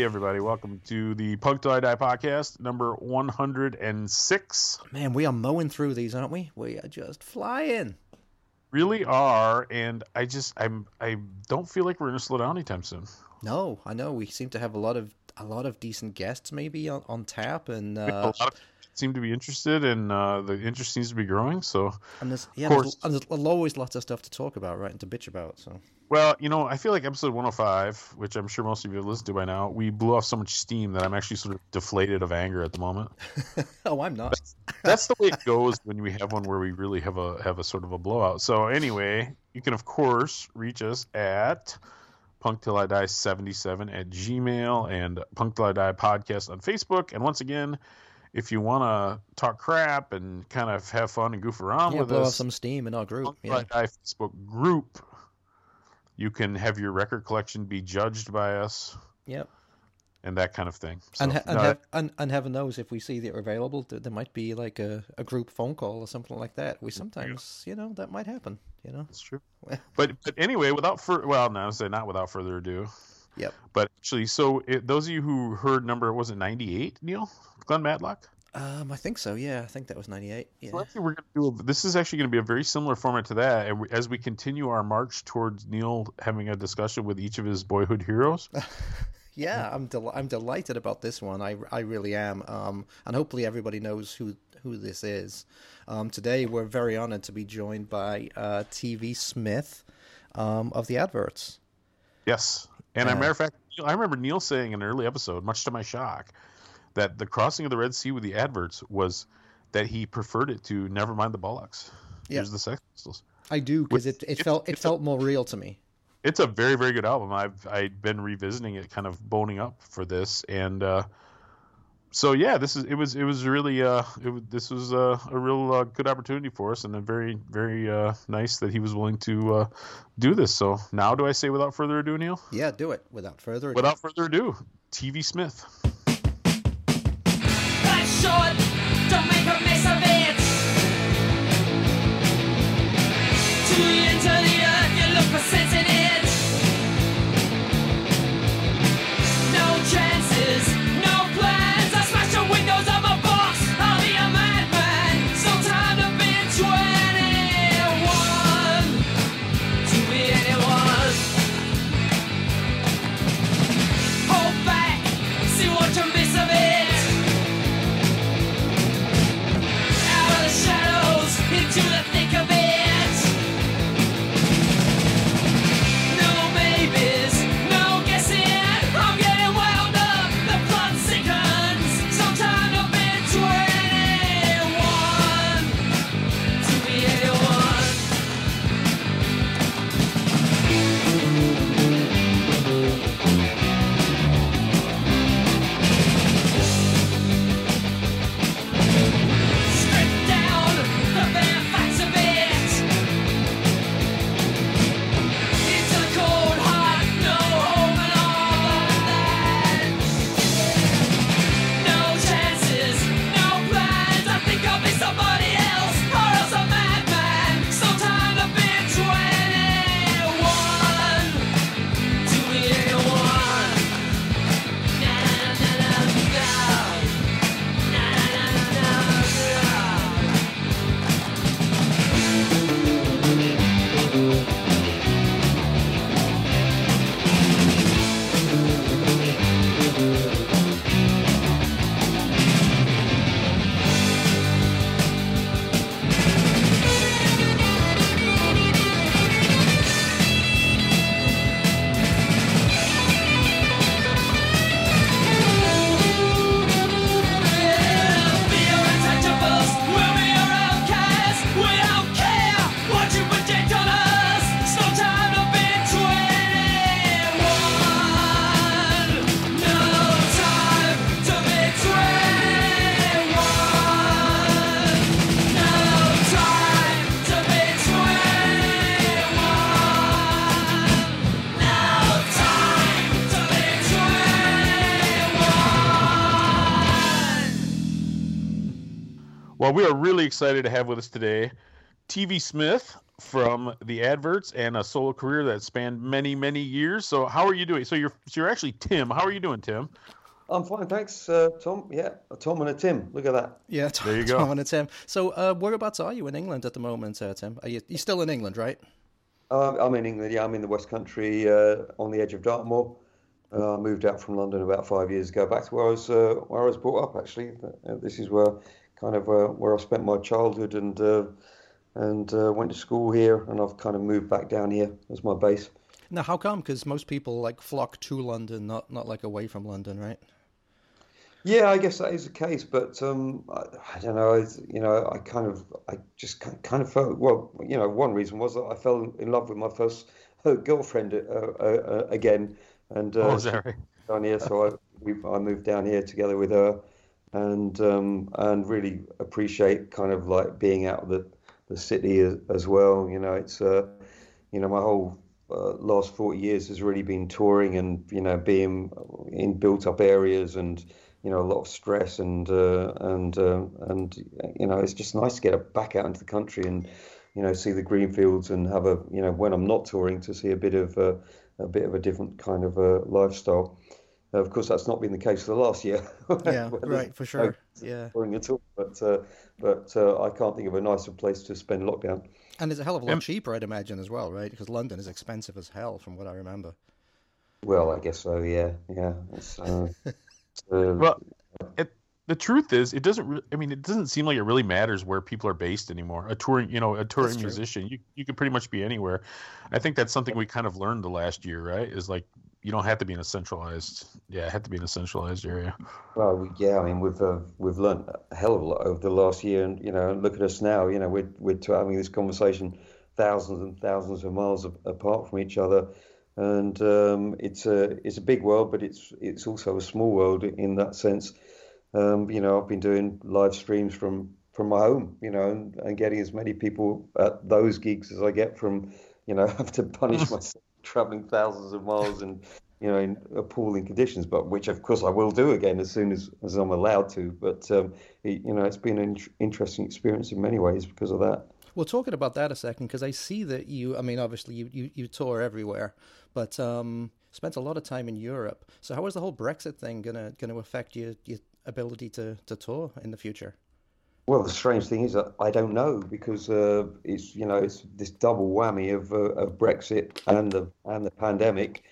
Hey, everybody. Welcome to the Punk Till I Die podcast, number 106. Man, we are mowing through these, aren't we? We are just flying. Really are. And I just, I'm, I don't feel like we're going to slow down anytime soon. No, I know. We seem to have a lot of a lot of decent guests maybe on, on tap and A uh, lot of people seem to be interested, and uh, the interest seems to be growing. So, and there's yeah, of course. there's, and there's always lots of stuff to talk about, right? And to bitch about. So well, you know, I feel like episode 105, which I'm sure most of you have listened to by now, we blew off so much steam that I'm actually sort of deflated of anger at the moment. Oh, I'm not. That's the way it goes when we have one where we really have a have a sort of a blowout. So anyway, you can of course reach us at punk till I die 77 at Gmail and punk till I die podcast on Facebook. And once again, if you want to talk crap and kind of have fun and goof around Yeah, with blow off us, some steam in our group. Yeah. I Facebook group, you can have your record collection be judged by us Yep. and that kind of thing. So, And, he- and, no, hev- and and heaven knows if we see they're available, there, there might be like a, a group phone call or something like that. We sometimes, you know, that might happen. You know. That's true. But but anyway, without fur well, no, I say not without further ado. Yep. But actually, so it, those of you who heard number was it ninety eight, Neil, Glenn Matlock. Um, I think so. Yeah, I think that was '98. Yeah. So actually, we're to do. A, this is actually going to be a very similar format to that, and we, as we continue our march towards Neil having a discussion with each of his boyhood heroes. Yeah, I'm del- I'm delighted about this one. I, I really am. Um, and hopefully everybody knows who who this is. Um, today we're very honored to be joined by uh, TV Smith um, of the adverts. yes, and as a matter of fact, I remember Neil saying in an early episode, much to my shock, that the crossing of the Red Sea with the adverts was that he preferred it to never mind the Bollocks. Yeah. Here's the Sex Pistols. I do because it, it felt it felt more real to me. it's a very very good album i've i've been revisiting it kind of boning up for this and uh so yeah this is it was it was really uh it was, this was uh, a real uh, good opportunity for us and a very very uh nice that he was willing to uh do this. So now do i say without further ado neil? Yeah, do it. Without further ado. without further ado tv smith well we are really excited to have with us today TV Smith from the adverts and a solo career that spanned many, many years. So, how are you doing? So, you're so you're actually Tim. How are you doing, Tim? I'm fine, thanks, uh, Tom. Yeah, a Tom and a Tim. Look at that. Yeah, Tom, There you go. Tom and a Tim. So, uh, whereabouts are you in England at the moment, uh, Tim? Are you you still in England, right? Um, I'm in England. Yeah, I'm in the West Country, uh, on the edge of Dartmoor. Uh, I moved out from London about five years ago, back to where I was uh, where I was brought up. Actually, uh, this is where kind of uh, where I spent my childhood and uh, and uh, went to school here, and I've kind of moved back down here as my base. Now, how come? Because most people like flock to London, not not like away from London, right? Yeah, I guess that is the case, but um, I, I don't know. It's, you know, I kind of, I just kind of felt. Well, you know, one reason was that I fell in love with my first uh, girlfriend uh, uh, uh, again, and uh, Oh, is down here. So I, we, I moved down here together with her, and um, and really appreciate kind of like being out of the the city as, as well. You know, it's uh, you know, my whole uh, last 40 years has really been touring and you know being in built up areas and you know a lot of stress and uh, and uh, and you know it's just nice to get back out into the country and you know see the green fields and have a you know when I'm not touring to see a bit of uh, a bit of a different kind of uh, lifestyle. Of course, that's not been the case for the last year. Yeah, right, for no sure. Yeah, touring at all. But uh, but uh, I can't think of a nicer place to spend lockdown. and it's a hell of a lot Um, cheaper, I'd imagine, as well, right? Because London is expensive as hell, from what I remember. Well, I guess so. Yeah, yeah. It's, uh, it's, uh, Well, it, the truth is, it doesn't. Re- I mean, it doesn't seem like it really matters where people are based anymore. A touring, you know, a touring musician, you you could pretty much be anywhere. I think that's something we kind of learned the last year, right? Is like you don't have to be in a centralized. Yeah, had to be in a centralized area. Well, yeah, I mean, we've uh, we've learned a hell of a lot over the last year, and you know, look at us now. You know, we're we're having this conversation thousands and thousands of miles apart from each other, and um, it's a it's a big world, but it's it's also a small world in that sense. Um, you know, I've been doing live streams from from my home, you know, and, and getting as many people at those gigs as I get from, you know, have to punish myself traveling thousands of miles and you know, in appalling conditions, but which of course I will do again as soon as, as I'm allowed to. But um, it, you know, it's been an interesting experience in many ways because of that. Well, talking about that a second, because I see that you, I mean, obviously you, you, you tour everywhere, but um, spent a lot of time in Europe. So how is the whole Brexit thing gonna gonna affect your your ability to, to tour in the future? Well, the strange thing is that I don't know because uh, it's you know it's this double whammy of, uh, of Brexit and the and the pandemic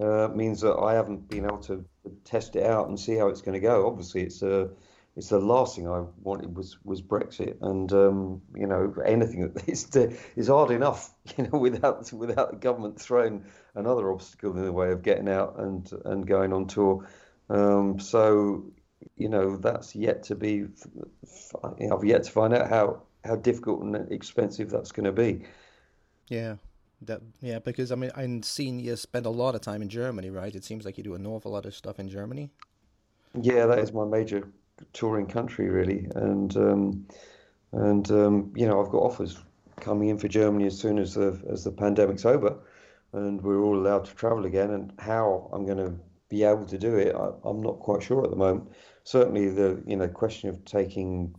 uh, means that I haven't been able to test it out and see how it's going to go. Obviously, it's uh, it's the last thing I wanted was was Brexit, and um, you know anything is is hard enough, you know, without without the government throwing another obstacle in the way of getting out and and going on tour. Um, so you know that's yet to be. I've yet to find out how how difficult and expensive that's going to be. Yeah, that yeah, because I mean, I've seen you spend a lot of time in Germany, right? It seems like you do an awful lot of stuff in Germany. Yeah, that is my major touring country, really, and um, and um, you know I've got offers coming in for Germany as soon as the as the pandemic's over, and we're all allowed to travel again. And how I'm going to be able to do it, I, I'm not quite sure at the moment. Certainly, the you know question of taking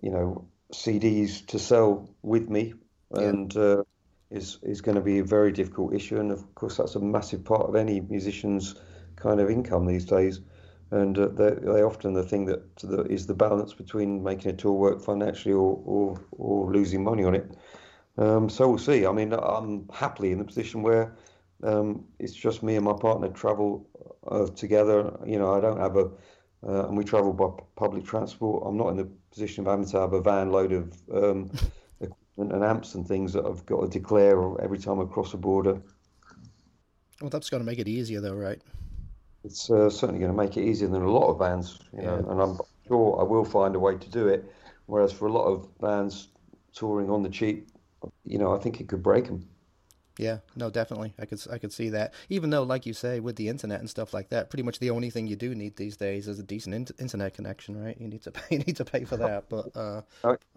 you know CDs to sell with me and uh, is is going to be a very difficult issue, and of course that's a massive part of any musician's kind of income these days and uh, they they often the thing that, that is the balance between making a tour work financially or or, or losing money on it. Um, so we'll see. I mean, I'm happily in the position where um, it's just me and my partner travel uh, together. You know, I don't have a, uh, and we travel by p- public transport. I'm not in the position of having to have a van load of um, equipment and amps and things that I've got to declare every time I cross a border. Well, that's going to make it easier, though, right? it's uh, certainly going to make it easier than a lot of bands, you know, Yeah. and I'm sure I will find a way to do it. Whereas for a lot of bands touring on the cheap, you know, I think it could break them. Yeah, no, definitely. I could I could see that. Even though, like you say, with the internet and stuff like that, pretty much the only thing you do need these days is a decent in- internet connection, right? You need to pay, you need to pay for that. But uh,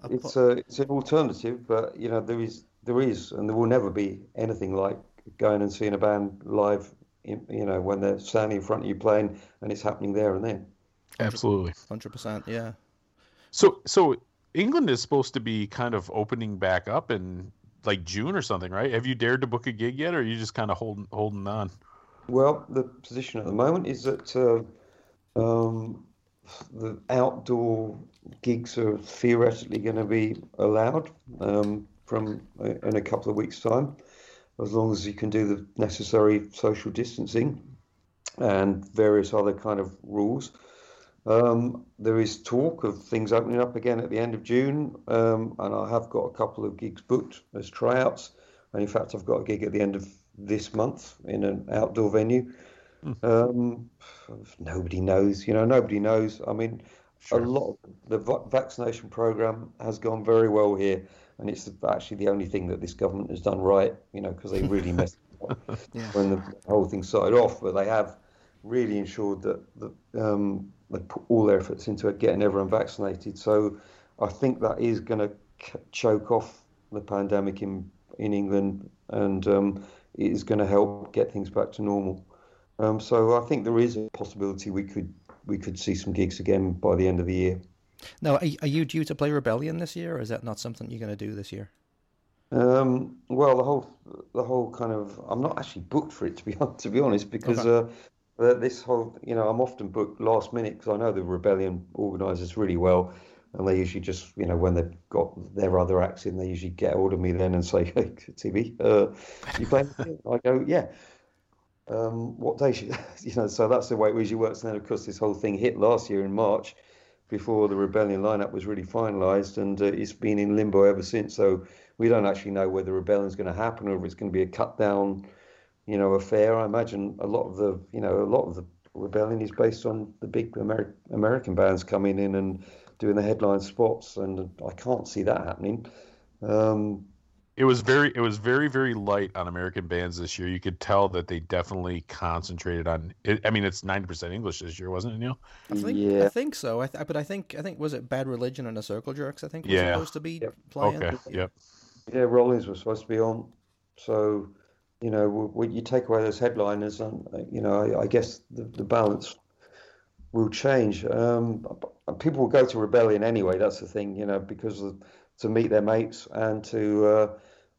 It's a, it's an alternative, but you know, there is there is, and there will never be anything like going and seeing a band live. in- You know, when they're standing in front of you playing, and it's happening there and then. Absolutely. hundred percent, yeah. So so England is supposed to be kind of opening back up in like June or something, right? Have you dared to book a gig yet, or are you just kind of holding holding on? Well, the position at the moment is that uh, um, the outdoor gigs are theoretically going to be allowed um, from uh, in a couple of weeks' time, as long as you can do the necessary social distancing and various other kind of rules. Um, there is talk of things opening up again at the end of June, um, and I have got a couple of gigs booked as tryouts. And in fact, I've got a gig at the end of this month in an outdoor venue. Um, nobody knows, you know, nobody knows. I mean, Sure. a lot of the va- vaccination program has gone very well here, and it's actually the only thing that this government has done right, you know, because they really messed up Yeah. when the whole thing started off. But they have really ensured that, that um, they put all their efforts into it, getting everyone vaccinated. So I think that is going to choke off the pandemic in in England, and um, it is going to help get things back to normal. Um, so I think there is a possibility we could we could see some gigs again by the end of the year. Now, are, are you due to play Rebellion this year, or is that not something you're going to do this year? Um, well, the whole the whole kind of I'm not actually booked for it to be to be honest because Okay. uh, uh, this whole you know I'm often booked last minute because I know the rebellion organisers really well, and they usually just you know when they've got their other acts in, they usually get hold of me then and say, "Hey, TV, uh, you playing?" here?" I go, "Yeah." Um, what day should you know? So that's the way it usually works. And then of course this whole thing hit last year in March, before the rebellion lineup was really finalised, and uh, it's been in limbo ever since. So we don't actually know whether the rebellion's going to happen or if it's going to be a cut down, you know, affair. I imagine a lot of the, you know, a lot of the rebellion is based on the big Ameri- American bands coming in and doing the headline spots, and I can't see that happening. Um, It was very it was very very light on American bands this year. You could tell that they definitely concentrated on. It, I mean, it's ninety percent English this year, wasn't it, Neil? I think, yeah, I think so. I th- but I think I think was it Bad Religion and the Circle Jerks? I think was Yeah. supposed to be Yep. playing. Okay. Yep. Yeah, Rollins was supposed to be on. So, you know, when you take away those headliners, and uh, you know, I, I guess the, the balance will change. Um, people will go to Rebellion anyway. That's the thing, you know, because of, to meet their mates and to uh,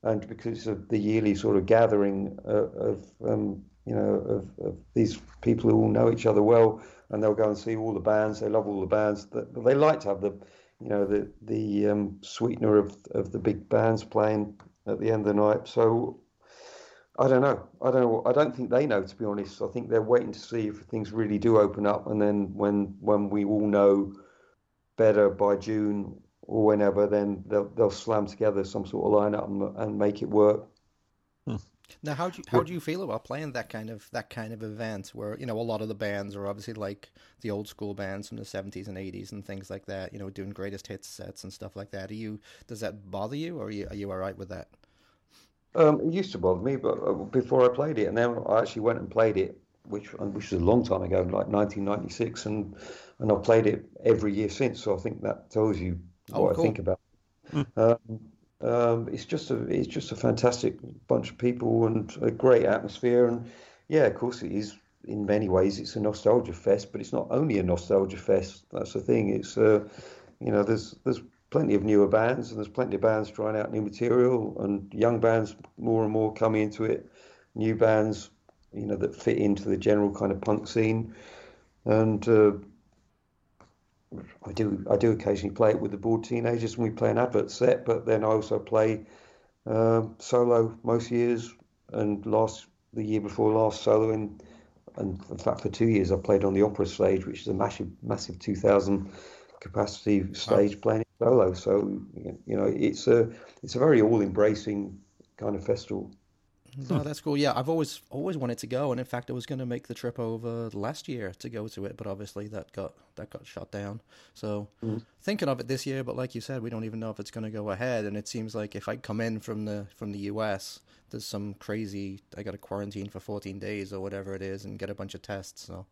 and because of the yearly sort of gathering uh, of um, you know of, of these people who all know each other well, and they'll go and see all the bands. They love all the bands. They like to have the you know the the um, sweetener of of the big bands playing at the end of the night. So I don't know. I don't know. I don't think they know to be honest. I think they're waiting to see if things really do open up, and then when when we all know better by June or whenever, then they'll they'll slam together some sort of lineup and, and make it work. Hmm. Now, how do you how do you feel about playing that kind of that kind of event where you know a lot of the bands are obviously like the old school bands from the seventies and eighties and things like that. You know, doing greatest hits sets and stuff like that. Are you does that bother you, or are you are you all right with that? Um, it used to bother me, but uh, before I played it, and then I actually went and played it, which which was a long time ago, like 1996, and and I've played it every year since. So I think that tells you Oh, what cool. I think about. it. Um, um, it's just a it's just a fantastic bunch of people and a great atmosphere, and yeah, of course it is. In many ways, it's a nostalgia fest, but it's not only a nostalgia fest. That's the thing. It's uh, you know, there's there's plenty of newer bands and there's plenty of bands trying out new material and young bands more and more coming into it. New bands, you know, that fit into the general kind of punk scene. And uh, I do I do occasionally play it with the bored teenagers when we play an advert set, but then I also play um, solo most years and last the year before last solo in and in fact for two years I played on the opera stage, which is a massive massive two thousand capacity stage playing solo. So you know it's a it's a very all embracing kind of festival. No, hmm. that's cool. Yeah, I've always always wanted to go, and in fact, I was going to make the trip over last year to go to it, but obviously that got that got shut down. So hmm. thinking of it this year, but like you said, we don't even know if it's going to go ahead. And it seems like if I come in from the from the US, there's some crazy. I got to quarantine for 14 days or whatever it is, and get a bunch of tests. So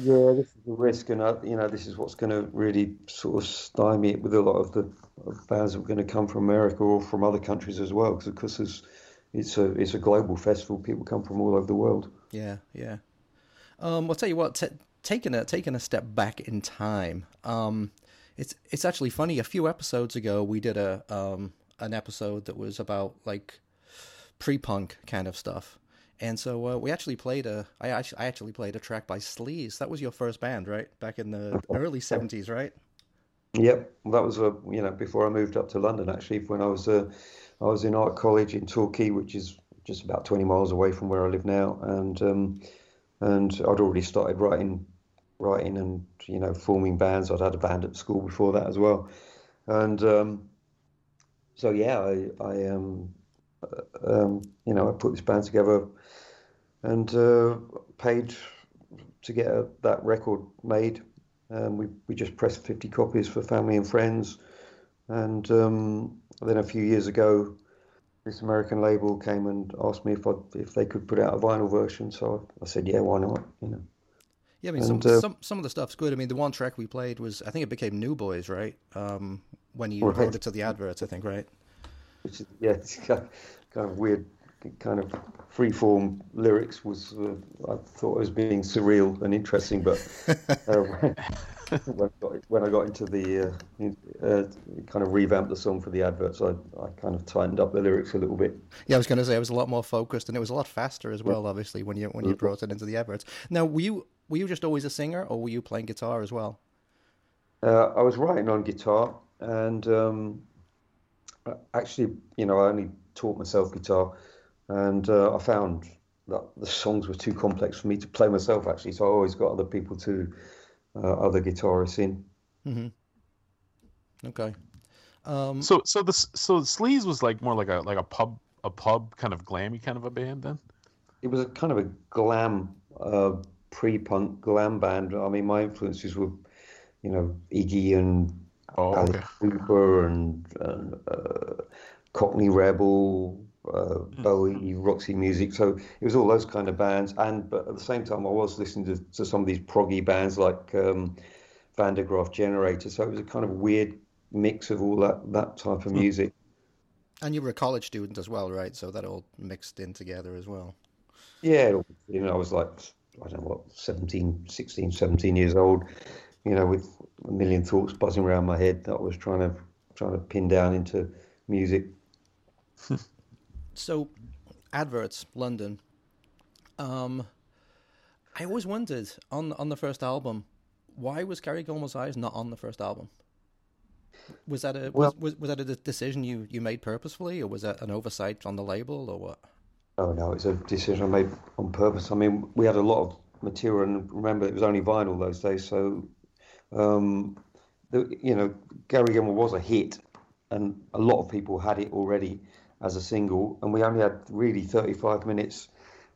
Yeah, this is the risk, and uh, you know this is what's going to really sort of stymie it with a lot of the of bands that are going to come from America or from other countries as well, because of course it's it's a it's a global festival. People come from all over the world. yeah, yeah. Um, I'll tell you what. T- taking a taking a step back in time. Um, It's it's actually funny. A few episodes ago, we did a um an episode that was about like pre-punk kind of stuff, and so uh, we actually played a I actually I actually played a track by Sleaze. That was your first band, right? Back in the early seventies, right? Yep, that was uh, you know before I moved up to London. Actually, when I was uh, I was in art college in Torquay, which is just about 20 miles away from where I live now, and um, and I'd already started writing writing and you know forming bands. I'd had a band at school before that as well, and um, so yeah, I, I um, um, you know I put this band together and uh, paid to get a, that record made. Um, we we just pressed 50 copies for family and friends, and um, then a few years ago, this American label came and asked me if I if they could put out a vinyl version. So I, said, yeah, why not? You know. Yeah, I mean, some, uh, some some of the stuff's good. I mean, the one track we played was I think it became New Boys, right? Um, when you Right. it to the adverts, I think, right? Which is yeah, it's kind of, kind of weird, kind of free-form lyrics was uh, I thought it was being surreal and interesting, but uh, when, I got, when I got into the uh, uh, kind of revamped the song for the adverts, I, I kind of tightened up the lyrics a little bit. Yeah, I was going to say it was a lot more focused, and it was a lot faster as well. Obviously, when you when you brought it into the adverts. Now, were you were you just always a singer, or were you playing guitar as well? Uh, I was writing on guitar, and um, actually, you know, I only taught myself guitar, and uh, I found that the songs were too complex for me to play myself. Actually, so I always got other people to, uh, other guitarists in. Okay. Um, So so the so Sleaze was like more like a like a pub a pub kind of glammy kind of a band then. It was a kind of a glam, uh, pre-punk glam band. I mean, my influences were, you know, Iggy and Oh, Alice okay. Cooper and, and uh, Cockney Rebel, uh, Hmm. Bowie, Roxy Music. So it was all those kind of bands. And but at the same time, I was listening to, to some of these proggy bands like um, Van der Graaf Generator. So it was a kind of weird mix of all that that type of music. and you were a college student as well, right? So that all mixed in together as well. Yeah, you know, I was like, I don't know what, 17, 16, 17 years old, you know, with a million thoughts buzzing around my head that I was trying to trying to pin down into music. So, adverts, London. Um, I always wondered on on the first album, why was Gary Gilmore's Eyes not on the first album? Was that a Well- was, was, was that a decision you, you made purposefully, or was that an oversight on the label, or what? Oh no, it's a decision I made on purpose. I mean, we had a lot of material, and remember, it was only vinyl those days. So, um, the, you know, Gary Gilmore was a hit, and a lot of people had it already as a single, and we only had really 35 minutes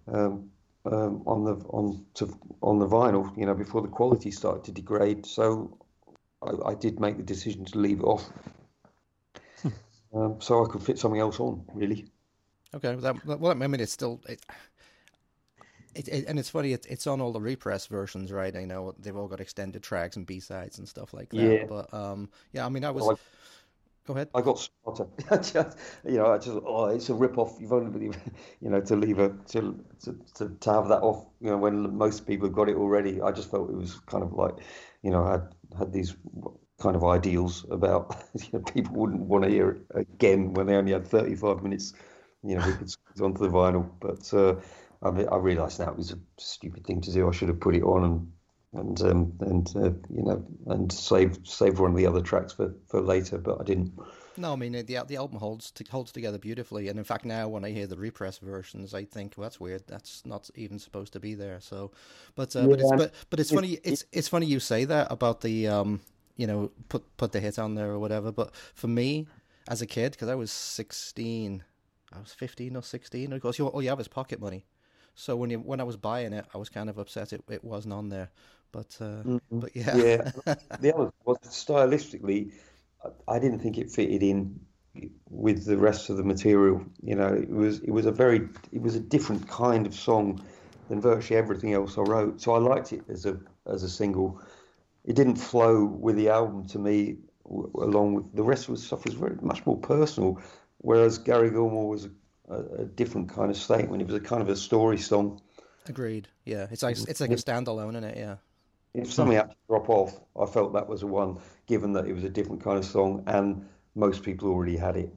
um, um, on the on to on the vinyl. You know, before the quality started to degrade. So, I, I did make the decision to leave it off, um, so I could fit something else on. Really. Okay, that, well, I mean, it's still it, it, it and it's funny. It, it's on all the repress versions, right? I know they've all got extended tracks and B sides and stuff like that. Yeah. But um, yeah, I mean, I was. Well, Go ahead. I got smarter. you know, I just oh, it's a rip off. You've only, you know, to leave a to, to to to have that off. You know, when most people have got it already. I just felt it was kind of like, you know, I had had these kind of ideals about you know, people wouldn't want to hear it again when they only had 35 minutes. You know, we could squeeze onto the vinyl, but uh, I mean, I realised now it was a stupid thing to do. I should have put it on and and um, and uh, you know and save save one of the other tracks for, for later, but I didn't. No, I mean the the album holds to, holds together beautifully, and in fact now when I hear the repress versions, I think well, that's weird. That's not even supposed to be there. So, but uh, but it's but but it's funny. It's it's funny you say that about the um you know put put the hit on there or whatever. But for me as a kid, because I was sixteen, I was fifteen or sixteen. Of course, all you have is pocket money. So when you when I was buying it, I was kind of upset it, it wasn't on there. But uh, but yeah, Yeah, the other was stylistically, I- I didn't think it fitted in with the rest of the material. You know, it was it was a very it was a different kind of song than virtually everything else I wrote. So I liked it as a as a single. It didn't flow with the album to me, w- along with the rest of the stuff was very much more personal. Whereas Gary Gilmore was a, a, different kind of statement. It was a kind of a story song. agreed. Yeah, it's like it's like a standalone in it. Yeah. if something had to drop off, I felt that was the one, given that it was a different kind of song and most people already had it.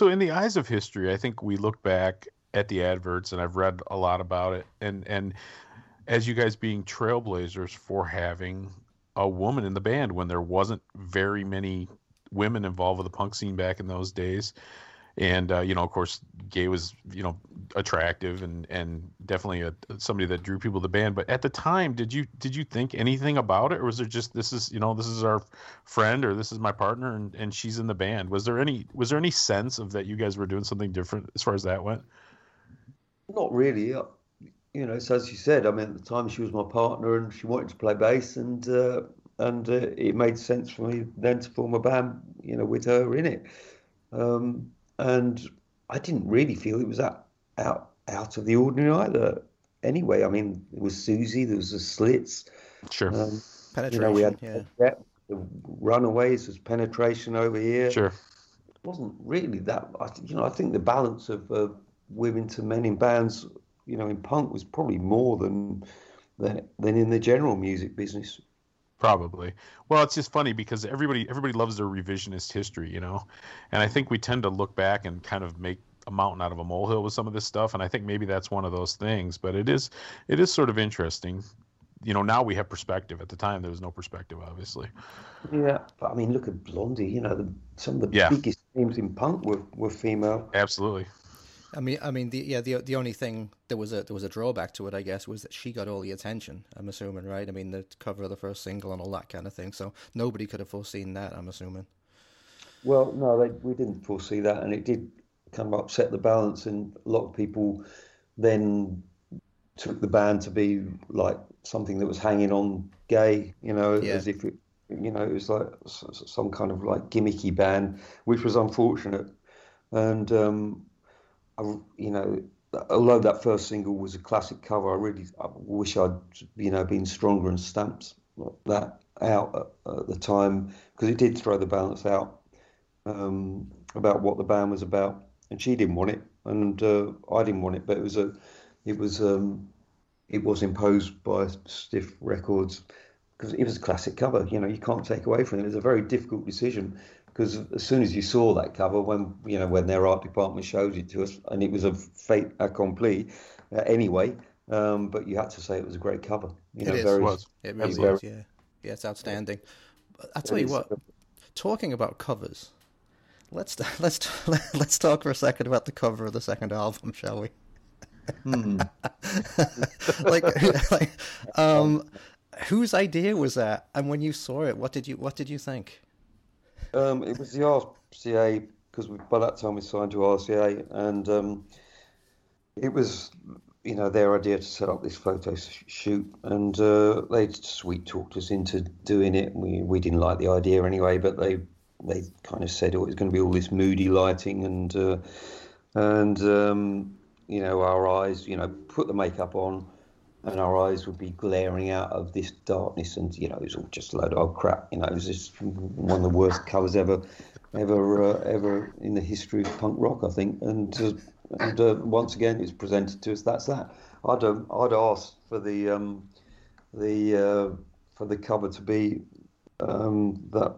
So, in the eyes of history, I think we look back at the adverts, and I've read a lot about it, and and as you guys being trailblazers for having a woman in the band when there wasn't very many women involved with the punk scene back in those days, and uh, you know, of course, Gaye was you know attractive and and definitely a, somebody that drew people to the band. But at the time, did you did you think anything about it, or was it just this is you know this is our friend or this is my partner and, and she's in the band? Was there any was there any sense of that you guys were doing something different as far as that went? Not really. uh, You know, so as you said, I mean, at the time she was my partner and she wanted to play bass, and uh, and uh, it made sense for me then to form a band, you know, with her in it. Um, and I didn't really feel it was that out out of the ordinary either. Anyway, I mean, it was Siouxsie, there was the Slits. Sure, Um, Penetration. you know, we had yeah. yeah, the Runaways, there's Penetration over here. sure. It wasn't really that. I, you know, I think the balance of uh, women to men in bands, you know, in punk was probably more than than than in the general music business. Probably. Well, it's just funny because everybody everybody loves their revisionist history, you know, and I think we tend to look back and kind of make a mountain out of a molehill with some of this stuff, and I think maybe that's one of those things. But it is it is sort of interesting. You know, now we have perspective. At the time, there was no perspective, obviously. Yeah, but I mean, look at Blondie. You know, the, some of the Yeah. biggest names in punk were, were female. Absolutely. I mean, I mean, the yeah, the the only thing there was a there was a drawback to it, I guess, was that she got all the attention. I'm assuming, right? I mean, the cover of the first single and all that kind of thing. So nobody could have foreseen that. I'm assuming. Well, no, they, we didn't foresee that, and it did kind of upset the balance. And a lot of people then took the band to be like something that was hanging on Gaye, you know, Yeah. as if it, you know, it was like some kind of like gimmicky band, which was unfortunate. And um, I, you know, although that first single was a classic cover, I really I wish I'd you know been stronger and stamped that out at, at the time because it did throw the balance out um, about what the band was about, and she didn't want it, and uh, I didn't want it, but it was a, it was um, it was imposed by Stiff Records because it was a classic cover. You know, you can't take away from it. It was a very difficult decision because as soon as you saw that cover, when you know when their art department showed it to us, and it was a fait accompli uh, anyway. um, but you had to say it was a great cover. You know, It is. very Was. It really very- was, yeah. Yeah, it's outstanding. But I'll tell it you is. what, talking about covers, let's let's let's talk for a second about the cover of the second album, shall we? Hmm. like, like, um, whose idea was that? And when you saw it, what did you what did you think? Um, it was the RCA because by that time we signed to RCA, and um, it was you know their idea to set up this photo shoot, and uh, they sweet talked us into doing it. We we didn't like the idea anyway, but they they kind of said oh, it was going to be all this moody lighting and uh, and um, you know our eyes, you know, put the makeup on. And our eyes would be glaring out of this darkness, and you know it was all just a load of old crap. You know, it was just one of the worst covers ever, ever, uh, ever in the history of punk rock, I think. And uh, and uh, once again, it's presented to us. That's that. I'd um, I'd asked for the um, the uh, for the cover to be um, that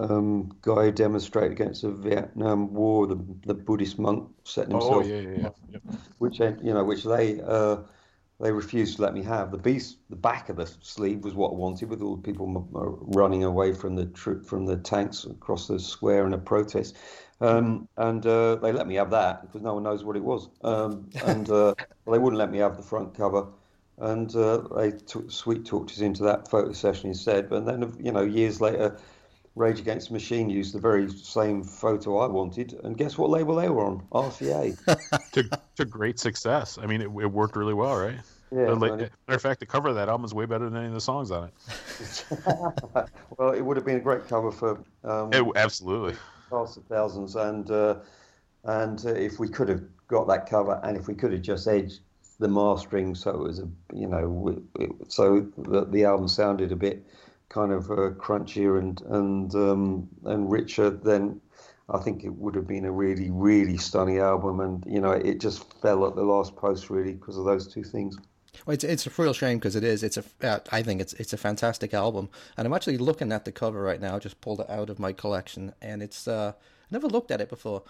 um, guy who demonstrated against the Vietnam War, the the Buddhist monk setting himself Oh yeah, yeah, yeah. Which you know, which they uh, they refused to let me have. The beast, the back of the sleeve was what I wanted, with all the people m- running away from the troop from the tanks across the square in a protest. Um, and uh, they let me have that because no one knows what it was. Um, and uh, they wouldn't let me have the front cover. And uh, they took, sweet talked us into that photo session instead. But then, you know, years later, Rage Against the Machine used the very same photo I wanted. And guess what label they were on? RCA. to, to great success. I mean, it, it worked really well, right? Yeah, like- matter of fact, the cover of that album is way better than any of the songs on it. well, it would have been a great cover for um, It- absolutely. Past Thousands, and uh, and uh, if we could have got that cover, and if we could have just edged the mastering so it was a you know it, so that the album sounded a bit kind of uh, crunchier and and um, and richer, then I think it would have been a really really stunning album, and you know it just fell at the last post really because of those two things. Well, it's it's a real shame because it is. It's a. Uh, I think it's it's a fantastic album, and I'm actually looking at the cover right now. I just pulled it out of my collection, and it's. uh I never looked at it before,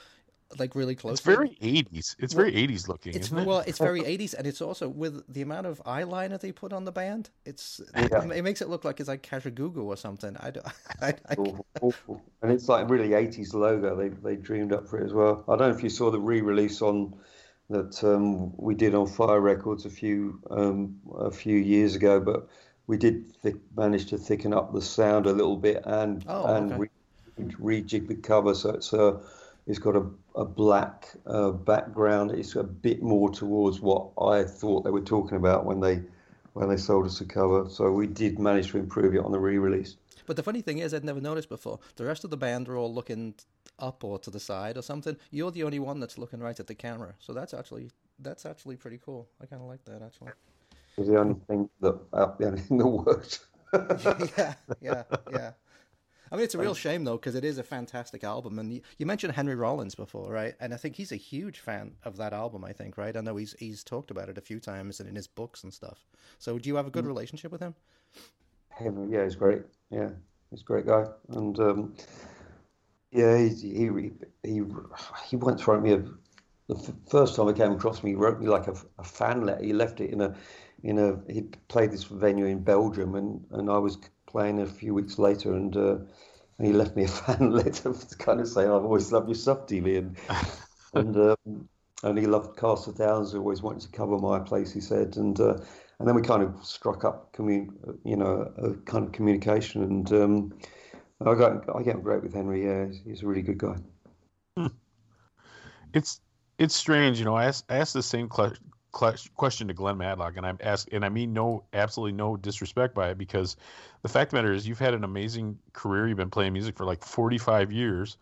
like really close. It's very 80s. It's very 80s looking, It's isn't it? well, it's very 80s, and it's also with the amount of eyeliner they put on the band. It's Yeah. it makes it look like it's like Kajagoogoo or something. I, don't- I, I, awful, awful. And it's like really 80s logo they they dreamed up for it as well. I don't know if you saw the re-release on that um, we did on Fire Records a few um, a few years ago, but we did th- manage to thicken up the sound a little bit and Oh, and okay. re- rejig the cover so it's uh, it's got a, a black uh, background. It's a bit more towards what I thought they were talking about when they when they sold us the cover. So we did manage to improve it on the re-release. But the funny thing is, I'd never noticed before. The rest of the band are all looking up or to the side or something. You're the only one that's looking right at the camera, so that's actually that's actually pretty cool. I kind of like that actually. It's the only thing that uh, the only thing that worked. yeah, yeah, yeah. I mean, it's a real shame though because it is a fantastic album, and you, you mentioned Henry Rollins before, right? And I think he's a huge fan of that album. I think, right? I know he's he's talked about it a few times and in his books and stuff. So, do you have a good relationship with him? Henry, yeah, he's great. Yeah, he's a great guy, and um, yeah, he he he he once wrote me a. The f- first time I came across him, he wrote me like a, a fan letter. He left it in a in a. He played this venue in Belgium, and and I was playing a few weeks later, and. Uh, and he left me a fan letter to kind of saying, "I've always loved your stuff, TV," and and um, and he loved Castle Downs. Always wanted to cover my place, he said, and uh, and then we kind of struck up, commun- you know, a kind of communication, and um, I got I get on great with Henry. Yeah, he's, he's a really good guy. it's it's strange, you know. I asked, I asked the same cl- question to Glenn Matlock, and I'm asked, and I mean no, absolutely no disrespect by it, because the fact of the matter is, you've had an amazing career. You've been playing music for like 45 years,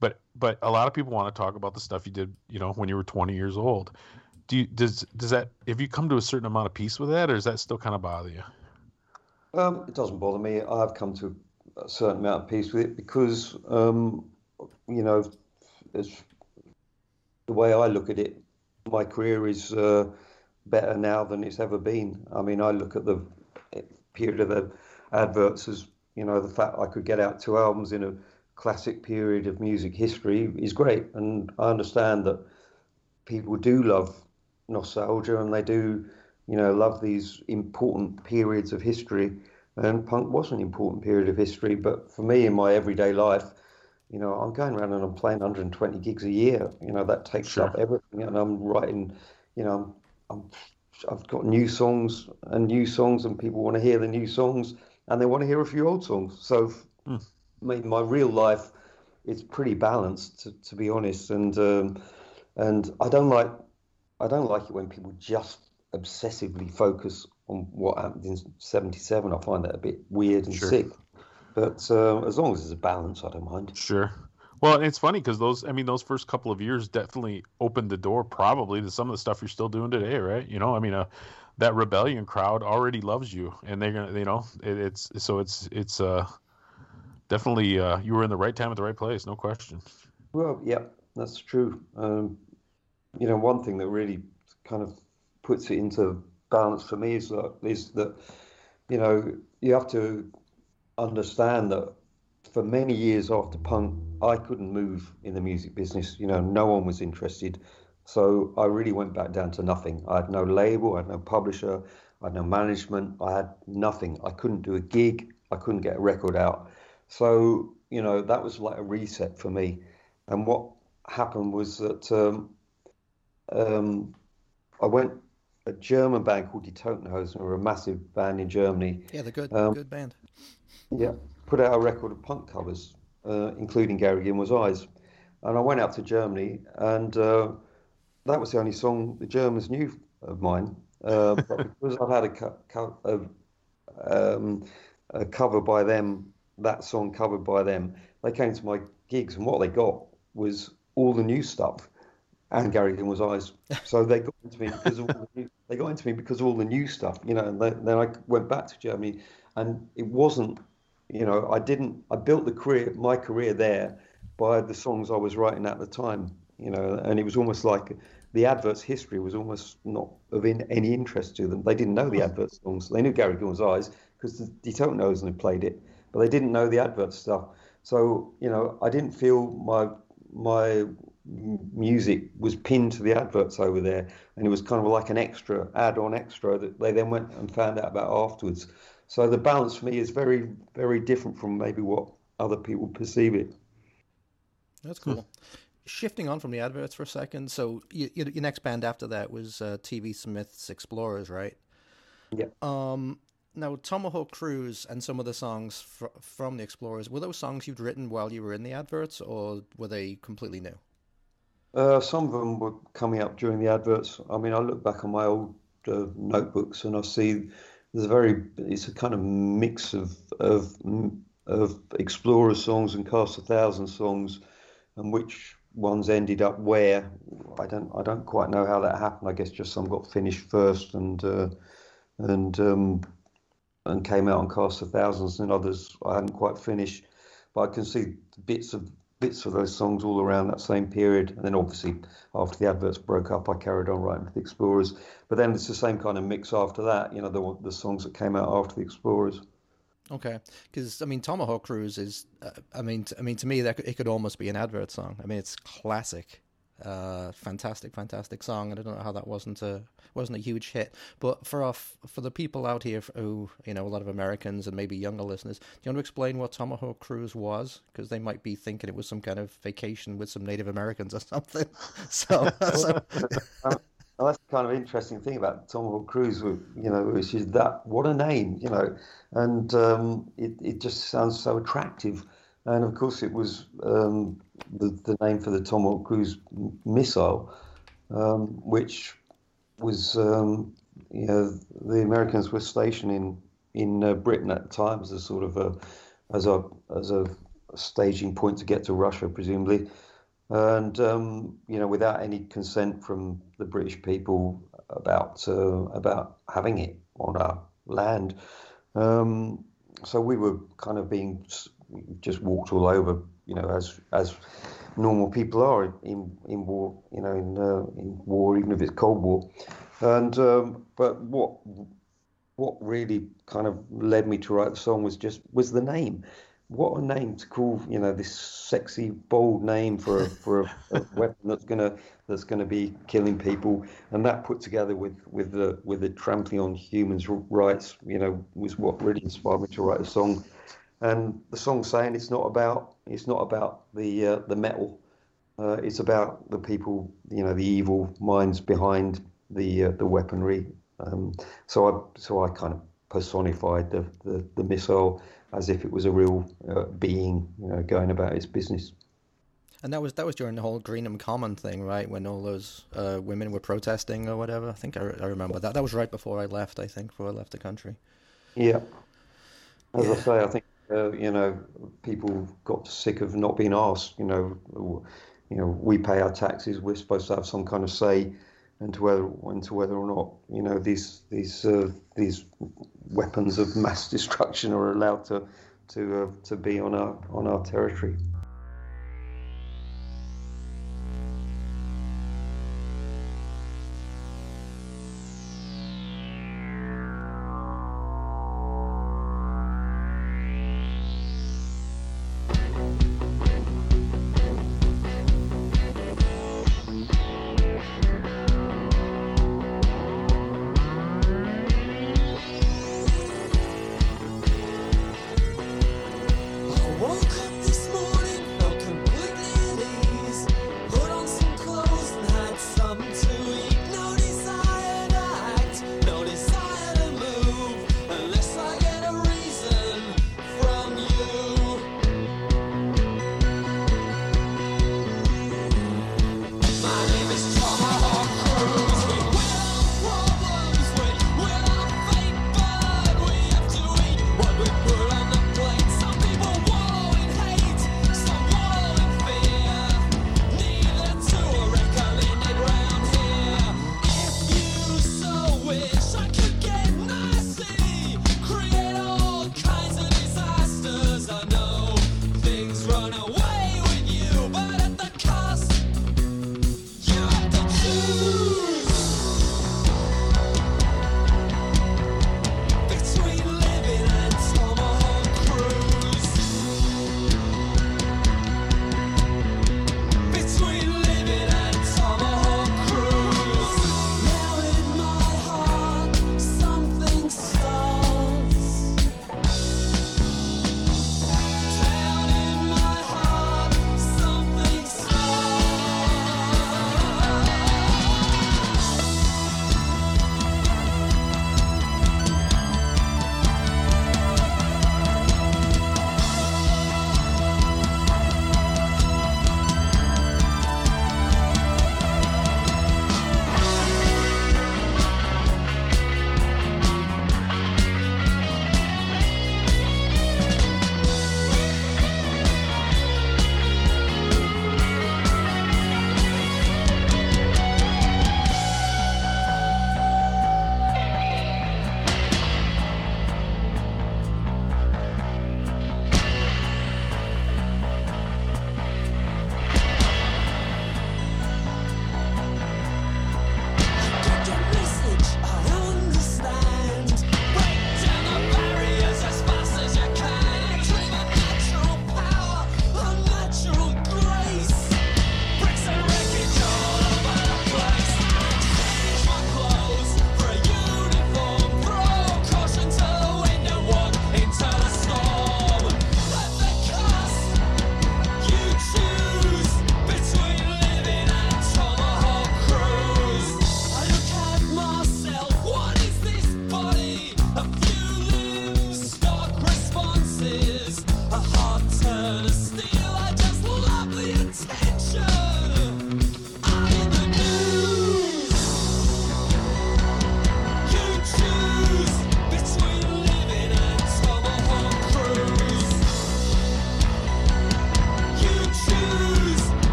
but but a lot of people want to talk about the stuff you did, you know, when you were 20 years old. Do you, does does that have you come to a certain amount of peace with that, or does that still kind of bother you? Um, it doesn't bother me. I've come to a certain amount of peace with it because, um, you know, as the way I look at it, my career is uh, better now than it's ever been. I mean, I look at the period of the adverts as, you know, the fact I could get out two albums in a classic period of music history is great. And I understand that people do love nostalgia and they do you know, love these important periods of history. And punk was an important period of history, but for me in my everyday life, you know, I'm going around and I'm playing 120 gigs a year. You know, that takes Sure. up everything, and I'm writing. You know, I'm, I've got new songs and new songs, and people want to hear the new songs, and they want to hear a few old songs. So. I mean, my real life is pretty balanced, to, to be honest, and um, and I don't like I don't like it when people just obsessively focus on what happened in '77. I find that a bit weird and Sure. sick. But uh, as long as there's a balance, I don't mind. Sure. Well, it's funny because those, I mean, those first couple of years definitely opened the door probably to some of the stuff you're still doing today, right? You know, I mean, uh, that rebellion crowd already loves you, and they're gonna, you know, it, it's so it's it's uh definitely uh, you were in the right time at the right place, no question. Well, yeah, that's true. Um, you know, one thing that really kind of puts it into balance for me is that is that you know you have to understand that for many years after punk, I couldn't move in the music business. You know, no one was interested. So I really went back down to nothing. I had no label, I had no publisher, I had no management, I had nothing. I couldn't do a gig, I couldn't get a record out. So, you know, that was like a reset for me. And what happened was that um, um, I went, a German band called Die Toten Hosen, were a massive band in Germany. Yeah, the good Um, good band. Yeah, put out a record of punk covers, uh, including Gary Gilmore's Eyes. And I went out to Germany, and uh, that was the only song the Germans knew of mine. Uh, but because I had a, co- co- a, um, a cover by them, that song covered by them, they came to my gigs, and what they got was all the new stuff and Gary Gilmore's Eyes. So they got into me because of all the new, they got into me because all the new stuff, you know. And then, then I went back to Germany, and it wasn't, you know, I didn't. I built the career, my career there, by the songs I was writing at the time, you know. And it was almost like the adverts history was almost not of in, any interest to them. They didn't know the advert songs. They knew Gary Gilmore's Eyes because the Toten Hosen had played it, but they didn't know the advert stuff. So you know, I didn't feel my my music was pinned to the adverts over there, and it was kind of like an extra, add-on extra that they then went and found out about afterwards. So the balance for me is very, very different from maybe what other people perceive it. That's cool. Shifting on from the adverts for a second. So your next band after that was uh, TV Smith's Explorers, right? Yeah. Um, now Tomahawk Cruise and some of the songs fr- from the Explorers were those songs you'd written while you were in the adverts, or were they completely new? Uh, some of them were coming up during the adverts. I mean, I look back on my old uh, notebooks and I see there's a very, it's a kind of mix of of of Explorer songs and Cast a Thousand songs, and which ones ended up where. I don't, I don't quite know how that happened. I guess just some got finished first and uh, and um, and came out on Cast of Thousands, and others I hadn't quite finished. But I can see bits of bits of those songs all around that same period. And then obviously after the adverts broke up, I carried on writing for the Explorers. But then it's the same kind of mix after that. You know, the the songs that came out after the Explorers. Okay, because I mean Tomahawk Cruise is, uh, I mean, t- I mean to me that it could almost be an advert song. I mean it's classic, uh, fantastic, fantastic song, and I don't know how that wasn't a wasn't a huge hit. But for off for the people out here who you know a lot of Americans and maybe younger listeners, do you want to explain what Tomahawk Cruise was? Because they might be thinking it was some kind of vacation with some Native Americans or something. so, so And that's the kind of interesting thing about Tomahawk Cruise, you know, which is that what a name, you know, and um, it it just sounds so attractive. And of course, it was um, the the name for the Tomahawk Cruise missile, um, which was um, you know the Americans were stationed in in uh, Britain at times as sort of a as a as a staging point to get to Russia, presumably and um, you know, without any consent from the British people about uh, about having it on our land. Um, so we were kind of being just walked all over, you know, as as normal people are in in war, you know, in uh, in war, even if it's Cold War. And um, but what what really kind of led me to write the song was just was the name. What a name to call you know this sexy bold name for a, for a, a weapon that's gonna that's gonna be killing people. And that put together with with the with the trampling on humans rights you know was what really inspired me to write a song and the song saying it's not about it's not about the uh, the metal uh, it's about the people you know the evil minds behind the uh, the weaponry um, so I so I kind of personified the, the, the missile as if it was a real uh, being, you know, going about its business. And that was that was during the whole Greenham Common thing, right? When all those uh, women were protesting or whatever. I think I, I, remember that. That was right before I left. I think before I left the country. Yeah. As yeah. I say, I think uh, you know people got sick of not being asked. You know, you know, we pay our taxes. We're supposed to have some kind of say into whether into whether or not you know these these uh, these weapons of mass destruction are allowed to to uh, to be on our on our territory.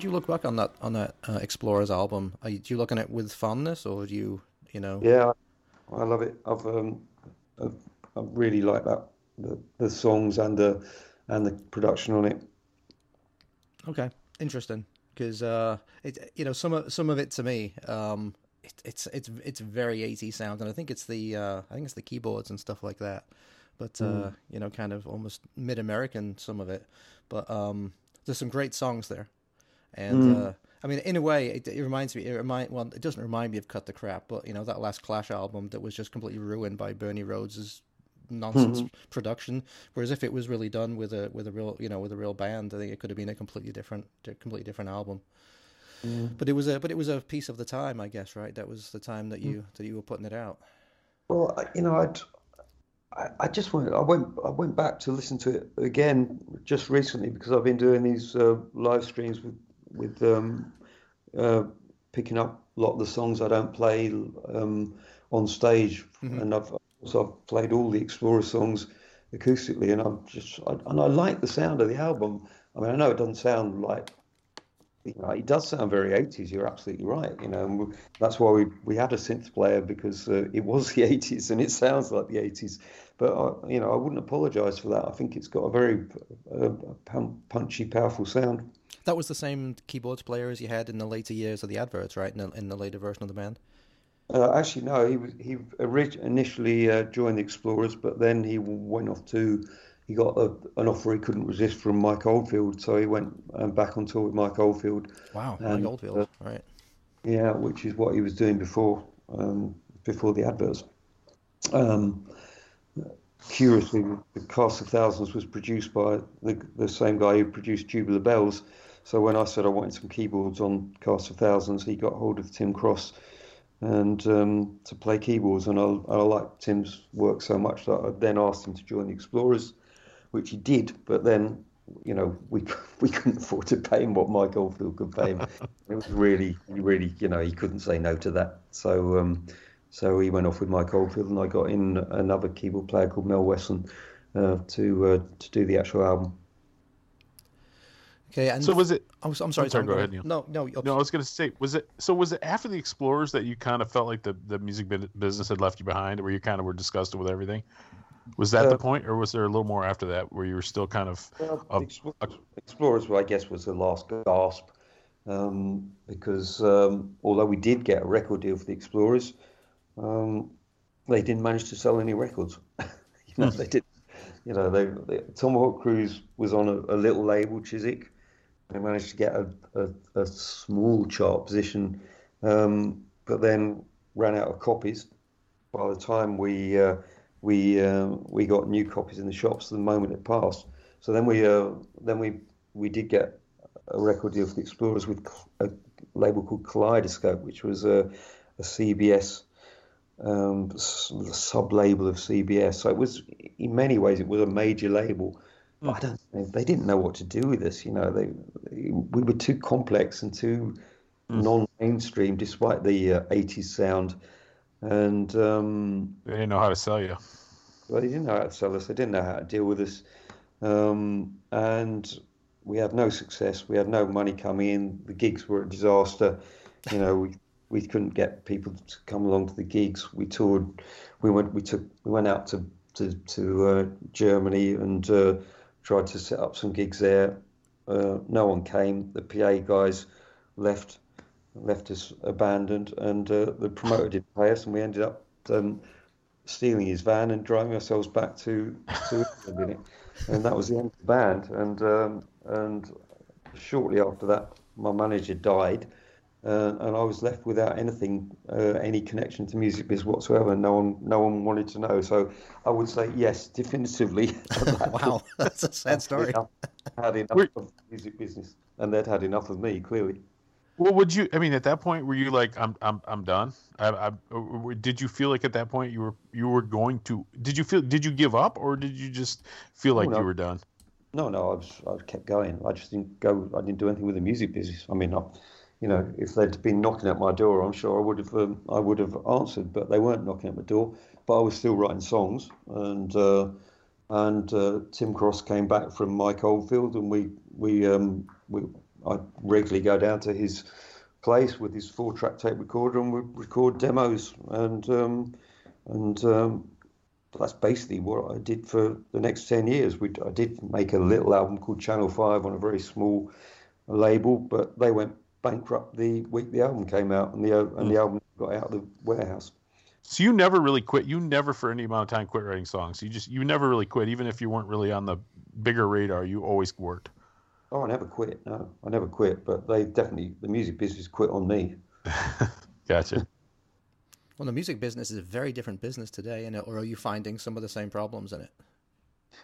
Do you look back on that on that uh, Explorers album? Are you, do you look on it with fondness, or do you you know? Yeah, I love it. I've um, I've, I really like that the, the songs and the and the production on it. Okay, interesting. Because uh, it you know some of some of it to me, um, it, it's it's it's very 80s sound, and I think it's the uh, I think it's the keyboards and stuff like that. But uh, you know, kind of almost mid American some of it. But um, there's some great songs there, and uh, I mean, in a way, it, it reminds me. It remind well, it doesn't remind me of Cut the Crap, but you know that last Clash album that was just completely ruined by Bernie Rhodes's nonsense production. Whereas if it was really done with a with a real you know with a real band, I think it could have been a completely different, completely different album. But it was a but it was a piece of the time, I guess, right? That was the time that you that you were putting it out. Well, you know, I'd, I, I just went, I went, I went back to listen to it again just recently because I've been doing these uh, live streams with, with um, uh, picking up a lot of the songs I don't play um, on stage, and I've also I've played all the Explorer songs acoustically, and I'm just, I, and I like the sound of the album. I mean, I know it doesn't sound like you know, it does sound very 80s. You're absolutely right. You know, and that's why we, we had a synth player because uh, it was the 80s and it sounds like the 80s. But I, you know, I wouldn't apologise for that. I think it's got a very uh, punchy, powerful sound. That was the same keyboards player as you had in the later years of the adverts, right? In the, in the later version of the band. Uh, actually, no, he was he initially uh, joined the Explorers, but then he went off to. He got a, an offer he couldn't resist from Mike Oldfield, so he went um, back on tour with Mike Oldfield. Wow, And, Mike Oldfield, uh, right? Yeah, which is what he was doing before um, before the adverts. Um, curiously, the Cast of Thousands was produced by the, the same guy who produced Tubular Bells. So when I said I wanted some keyboards on Cast of Thousands, he got hold of Tim Cross and um, to play keyboards. And I, I liked Tim's work so much that I then asked him to join the Explorers, which he did. But then, you know, we we couldn't afford to pay him what Mike Oldfield could pay him. it was really, really, you know, he couldn't say no to that. So. Um, so he went off with Mike Oldfield, and I got in another keyboard player called Mel Wesson uh, to uh, to do the actual album. Okay, and So was it? I'm, I'm sorry, I'm sorry, Tom, go ahead, Neil. No, no, No, I was going to say, was it? So was it after the Explorers that you kind of felt like the the music business had left you behind, where you kind of were disgusted with everything? Was that the Uh, point, or was there a little more after that, where you were still kind of? Well, Um, Explorers, Explorers, I guess, was the last gasp um, because um, although we did get a record deal for the Explorers, um, they didn't manage to sell any records. you know, they did. You know, they, they Tomahawk Cruise was on a, a little label, Chiswick. They managed to get a, a, a small chart position, um, but then ran out of copies. By the time we uh, we uh, we got new copies in the shops, the moment it passed. So then we uh, then we we did get a record deal for the Explorers with a label called Kaleidoscope, which was a, a CBS um, sub label of CBS. So it was, in many ways, it was a major label. But I don't think they didn't know what to do with us. You know, they, we were too complex and too non-mainstream, despite the uh, 80s sound. And um, They didn't know how to sell you. well, they didn't know how to sell us. They didn't know how to deal with us. Um, and we had no success. We had no money coming in. The gigs were a disaster. You know, we we couldn't get people to come along to the gigs. We toured. We went. We took. We went out to to to uh, Germany and uh, tried to set up some gigs there. Uh, no one came. The PA guys left left us abandoned, and uh, the promoter didn't pay us, and we ended up um, stealing his van and driving ourselves back to to England. And that was the end of the band. And um, and shortly after that, my manager died, uh, and I was left without anything, uh, any connection to music biz whatsoever. No one, no one wanted to know. So I would say yes, definitively. wow, that's a sad story. Had enough Wait. of music business, and they'd had enough of me. Clearly. Well, would you? I mean, at that point, were you like, "I'm, I'm, I'm done"? I, I, did you feel like at that point you were, you were going to? Did you feel? Did you give up, or did you just feel like no. you were done? No, no, I was, I kept going. I just didn't go. I didn't do anything with the music business. I mean, I, you know, if they'd been knocking at my door, I'm sure I would have, um, I would have answered. But they weren't knocking at my door. But I was still writing songs, and uh, and uh, Tim Cross came back from Mike Oldfield, and we we um, we I regularly go down to his place with his four-track tape recorder and we record demos, and um, and um, that's basically what I did for the next ten years. We I did make a little album called Channel Five on a very small label, but they went bankrupt the week the album came out, and the and the album got out of the warehouse. So you never really quit. You never, for any amount of time, quit writing songs. You just you never really quit, even if you weren't really on the bigger radar. You always worked. Oh, I never quit. No, I never quit. But they definitely the music business quit on me. Gotcha. Well, the music business is a very different business today, and or are you finding some of the same problems in it?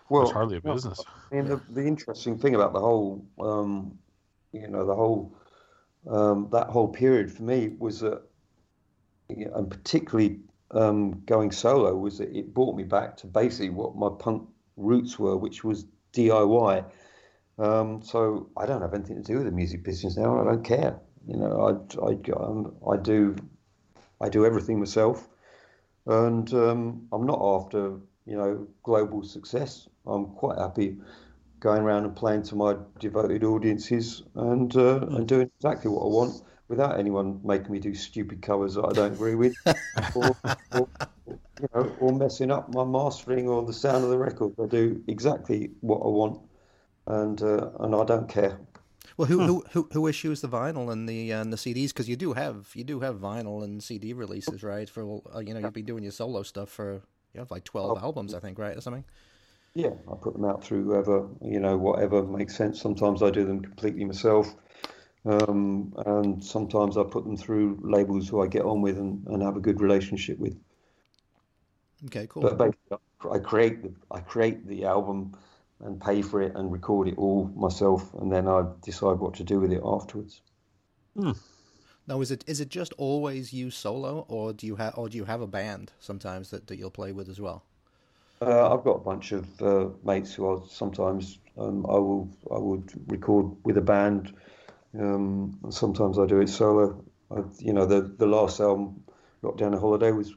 Well, It's hardly a no, business. I mean, the, the interesting thing about the whole, um, you know, the whole um, that whole period for me was that, and particularly um, going solo, was that it brought me back to basically what my punk roots were, which was DIY. Um, so I don't have anything to do with the music business now. I don't care. You know, I I um, I do I do everything myself, and um, I'm not after you know global success. I'm quite happy going around and playing to my devoted audiences and uh, and doing exactly what I want without anyone making me do stupid covers that I don't agree with, or, or, you know, or messing up my mastering or the sound of the record. I do exactly what I want, and uh, and I don't care. Well, who who, who who issues the vinyl and the and the CDs? Because you do have you do have vinyl and CD releases, right? For uh, you know, you've been doing your solo stuff for you have like twelve albums, I think, right, or something. Yeah, I put them out through whoever, you know, whatever makes sense. Sometimes I do them completely myself. Um, and sometimes I put them through labels who I get on with and, and have a good relationship with. Okay, cool. But basically, I create the I create the album and pay for it and record it all myself, and then I decide what to do with it afterwards. Now, is it is it just always you solo, or do you have or do you have a band sometimes that, that you'll play with as well? Uh, I've got a bunch of uh, mates who I'll sometimes um, I will I would record with a band. Um, sometimes I do it solo. I, you know, the the last album, Lockdown a Holiday, was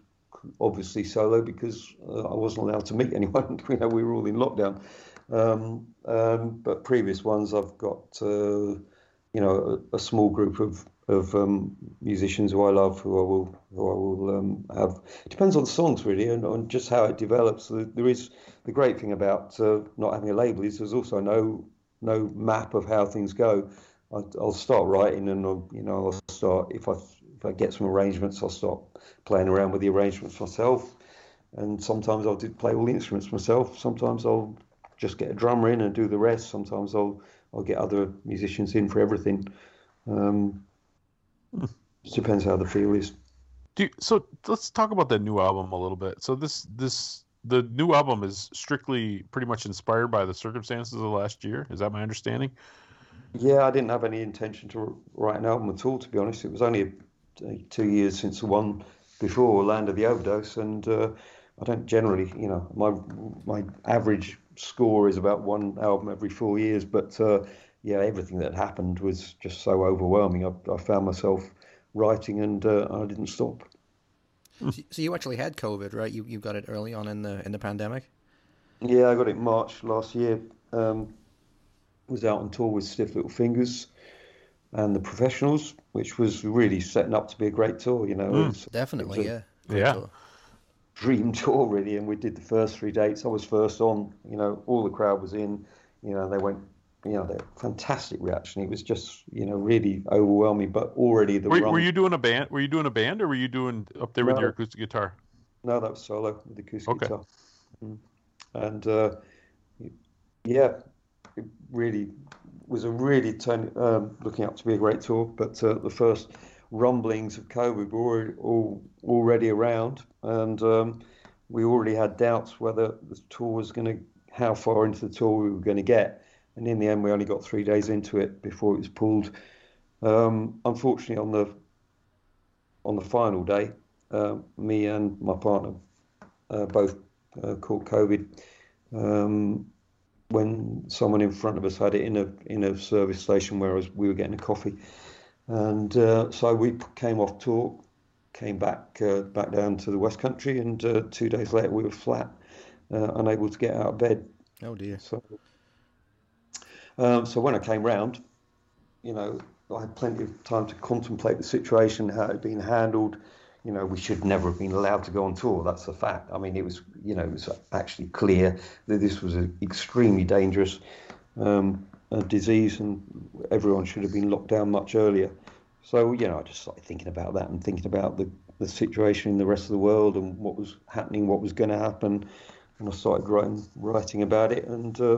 obviously solo because uh, I wasn't allowed to meet anyone. you know, we were all in lockdown. Um, um, but previous ones, I've got uh, you know a, a small group of of um, musicians who I love, who I will who I will um, have. It depends on the songs really, and on just how it develops. There is the great thing about uh, not having a label is there's also no no map of how things go. I, I'll start writing, and I'll, you know I'll start if I if I get some arrangements, I'll start playing around with the arrangements myself. And sometimes I'll do, play all the instruments myself. Sometimes I'll just get a drummer in and do the rest. Sometimes I'll I'll get other musicians in for everything. Um, depends how the feel is. You- so let's talk about the new album a little bit. So this this the new album is strictly pretty much inspired by the circumstances of last year. Is that my understanding? Yeah, I didn't have any intention to write an album at all. To be honest, it was only two years since the one before Land of the Overdose, and uh, I don't generally, you know, my my average score is about one album every four years. But uh, yeah, everything that happened was just so overwhelming. I, I found myself writing, and uh, I didn't stop. So, so you actually had COVID, right? You you got it early on in the in the pandemic. Yeah, I got it March last year. Um, was out on tour with Stiff Little Fingers and the Professionals, which was really setting up to be a great tour. You know, It was- Definitely, it was yeah. a Yeah. So- dream tour really. And we did the first three dates. I was first on. You know, all the crowd was in. You know, they went. You know, they fantastic reaction. It was just you know really overwhelming. But already the Were, were you doing a band? Were you doing a band, or were you doing up there with your acoustic guitar? No, that was solo with the acoustic Okay. guitar. Mm. And uh, yeah, it really was a really turn, um, looking up to be a great tour. But uh, the first rumblings of COVID were already, all, already around, and um, we already had doubts whether the tour was going to, how far into the tour we were going to get. And in the end, we only got three days into it before it was pulled. Um, unfortunately, on the on the final day, uh, me and my partner uh, both uh, caught COVID um, when someone in front of us had it in a in a service station where I was, we were getting a coffee, and uh, so we came off tour, came back uh, back down to the West Country, and uh, two days later we were flat, uh, unable to get out of bed. Oh dear. So, um, so when I came round, you know, I had plenty of time to contemplate the situation, how it had been handled. You know, we should never have been allowed to go on tour. That's a fact. I mean, it was, you know, it was actually clear that this was an extremely dangerous um, disease, and everyone should have been locked down much earlier. So, you know, I just started thinking about that and thinking about the, the situation in the rest of the world and what was happening, what was going to happen. And I started writing, writing about it, and uh,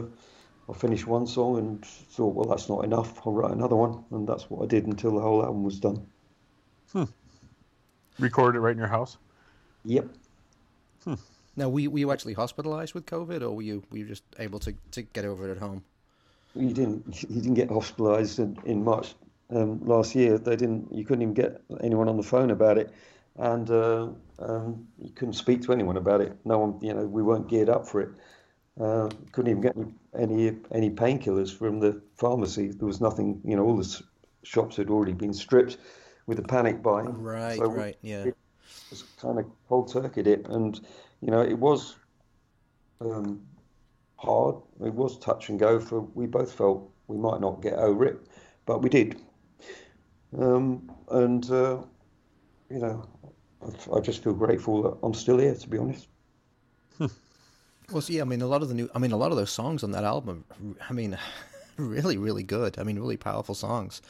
I finished one song and thought, well, that's not enough. I'll write another one, and that's what I did until the whole album was done. Record it right in your house. Yep. Now, were you, were you actually hospitalized with COVID, or were you were you just able to, to get over it at home? You didn't. You didn't get hospitalised in, in March um, last year. They didn't. You couldn't even get anyone on the phone about it, and uh, um, you couldn't speak to anyone about it. No one. You know, we weren't geared up for it. Uh, couldn't even get any any, any painkillers from the pharmacy. There was nothing. You know, all the shops had already been stripped with the panic buying. Right, So right, yeah. it was kind of cold turkey dip, and you know, it was um, hard. It was touch and go for we both felt we might not get over it, but we did. Um, and uh, you know, I, I just feel grateful that I'm still here. To be honest, Well, see, I mean, a lot of the new, I mean, a lot of those songs on that album, I mean, really, really good. I mean, really powerful songs.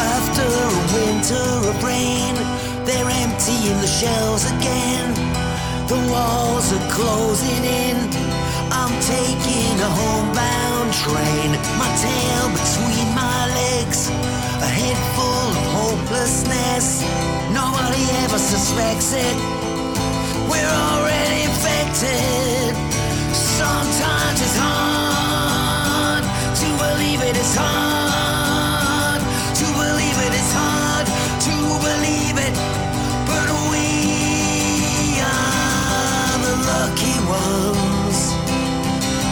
After a winter of rain, they're emptying the shelves again. The walls are closing in. I'm taking a homebound train. My tail between my legs. A head full of hopelessness. Nobody ever suspects it. We're already infected. Sometimes it's hard to believe it. It's hard to believe it. It's hard to believe it. But we are the lucky ones.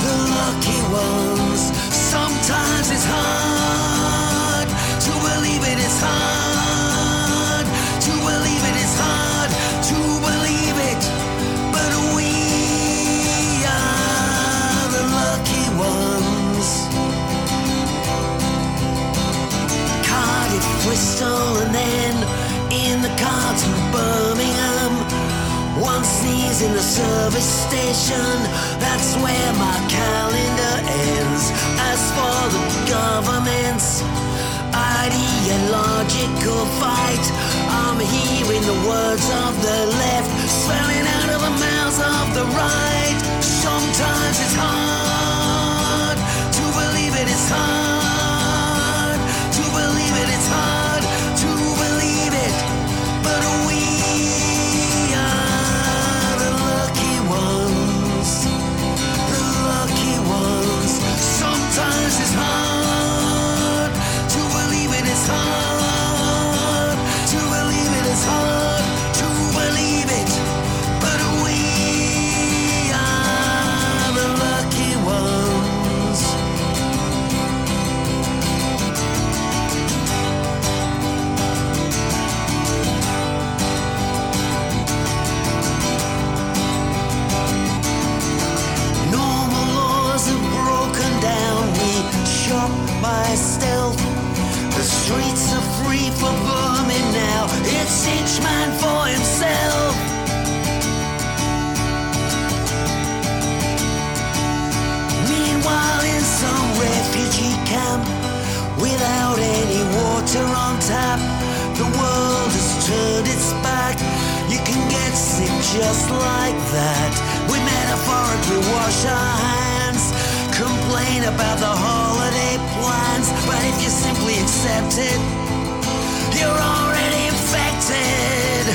The lucky ones. In the service station, that's where my calendar ends. As for the government's ideological fight, I'm hearing the words of the left spelling out of the mouths of the right. Sometimes it's hard to believe it, it's hard Each man for himself. Meanwhile, in some refugee camp, without any water on tap, the world has turned its back. You can get sick just like that. We metaphorically wash our hands, complain about the holiday plans, but if you simply accept it, you're already infected.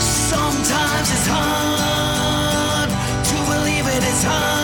Sometimes it's hard to believe it's hard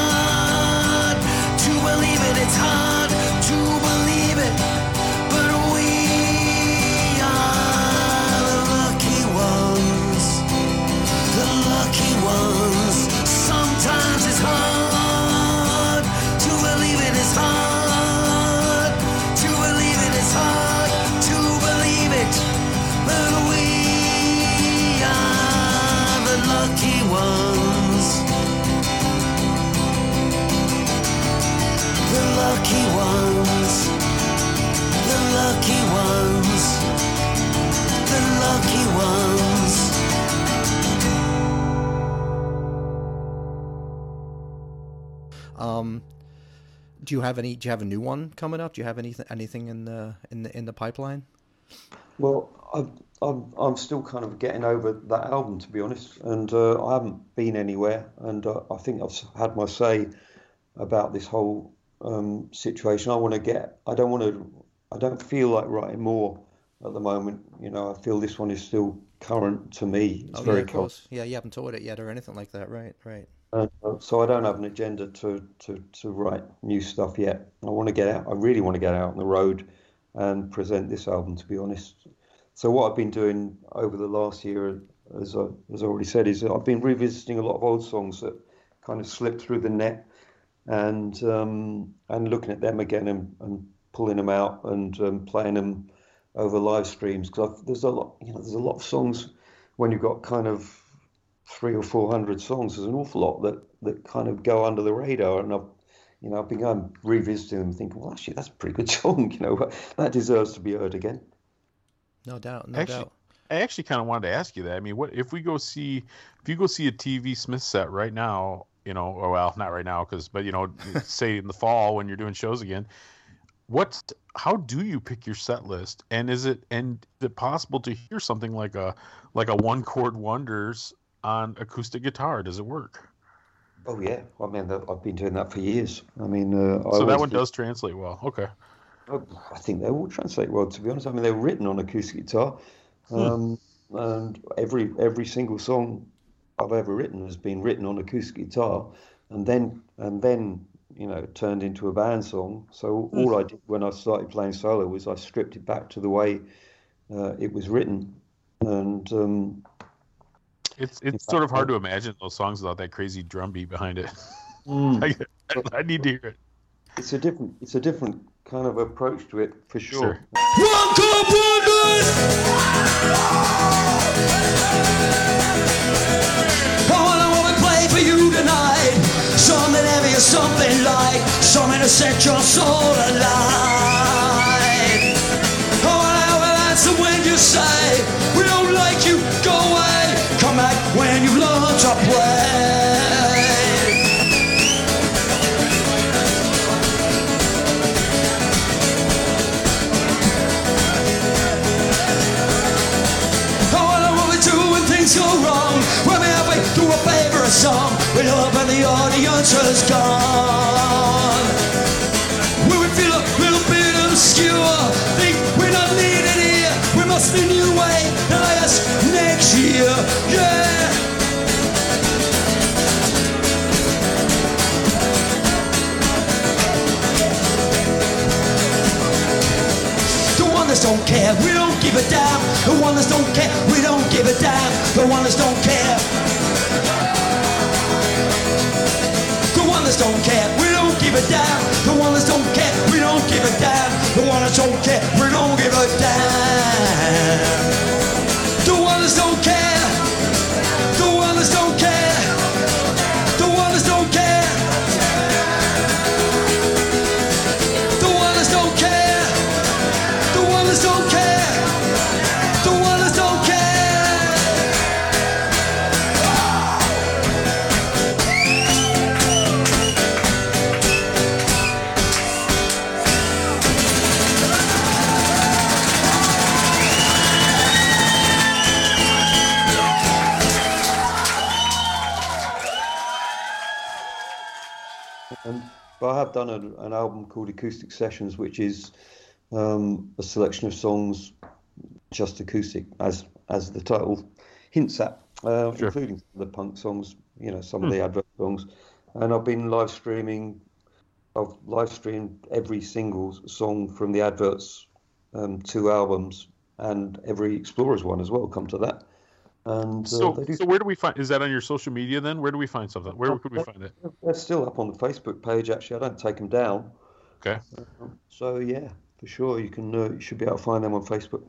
do you have any? Do you have a new one coming up? Do you have anything anything in the in the in the pipeline? Well, I'm, I'm, I'm still kind of getting over that album, to be honest, and uh, I haven't been anywhere, and uh, I think I've had my say about this whole um, situation. I want to get, I don't want to, I don't feel like writing more at the moment. You know, I feel this one is still current to me. It's oh, very yeah, Yeah, you haven't toured it yet or anything like that, right? Right. Uh, so I don't have an agenda to, to, to write new stuff yet. I want to get out. I really want to get out on the road and present this album. To be honest, so what I've been doing over the last year, as I, as I already said, is I've been revisiting a lot of old songs that kind of slipped through the net, and um, and looking at them again and, and pulling them out and um, playing them over live streams because there's a lot, you know, there's a lot of songs when you've got kind of three or four hundred songs. There's an awful lot that that kind of go under the radar, and I've you know I've been going revisiting them, thinking, well, actually that's a pretty good song. You know, that deserves to be heard again. No doubt. No Actually- doubt. I actually kind of wanted to ask you that. I mean, what if we go see if you go see a TV Smith set right now? You know, or well, not right now, because but you know, say in the fall when you're doing shows again. What? How do you pick your set list? And is it and is it possible to hear something like a like a one chord wonders on acoustic guitar? Does it work? Oh yeah, I mean I've been doing that for years. I mean, uh, I So that one do- does translate well. Okay. I think they all translate well. To be honest, I mean they were written on acoustic guitar, um, and every every single song I've ever written has been written on acoustic guitar, and then and then you know turned into a band song. So all I did when I started playing solo was I stripped it back to the way uh, it was written, and um, It's it's sort of hard to imagine those songs without that crazy drum beat behind it. Mm. I, I need to hear it. it's a different it's a different kind of approach to it for sure. Sure. Wonders. I wanna wanna play for you tonight. Something heavy something light. Something to set your soul alight. I wanna have an answer when you say song, love and the audience is gone. We feel a little bit obscure, think we're not needed here. We must a new way. Now yes, next year, yeah. Don't care, we don't give a damn. The ones don't care, we don't give a damn. The ones don't care. Ones don't care, we don't give a damn. The ones that don't care, we don't give a damn. The ones that don't care, we don't give a damn. Um, but I have done a, an album called Acoustic Sessions, which is um, a selection of songs just acoustic, as as the title hints at, uh, Sure. including the punk songs, you know, some of the advert songs. And I've been live streaming. I've live streamed every single song from the adverts, um, two albums, and every Explorers one as well. Come to that. And uh, So, do so where do we find? Is that on your social media then? Where do we find something? Where could we find it? They're still up on the Facebook page. Actually, I don't take them down. Okay, So yeah, for sure, you can. Uh, you should be able to find them on Facebook.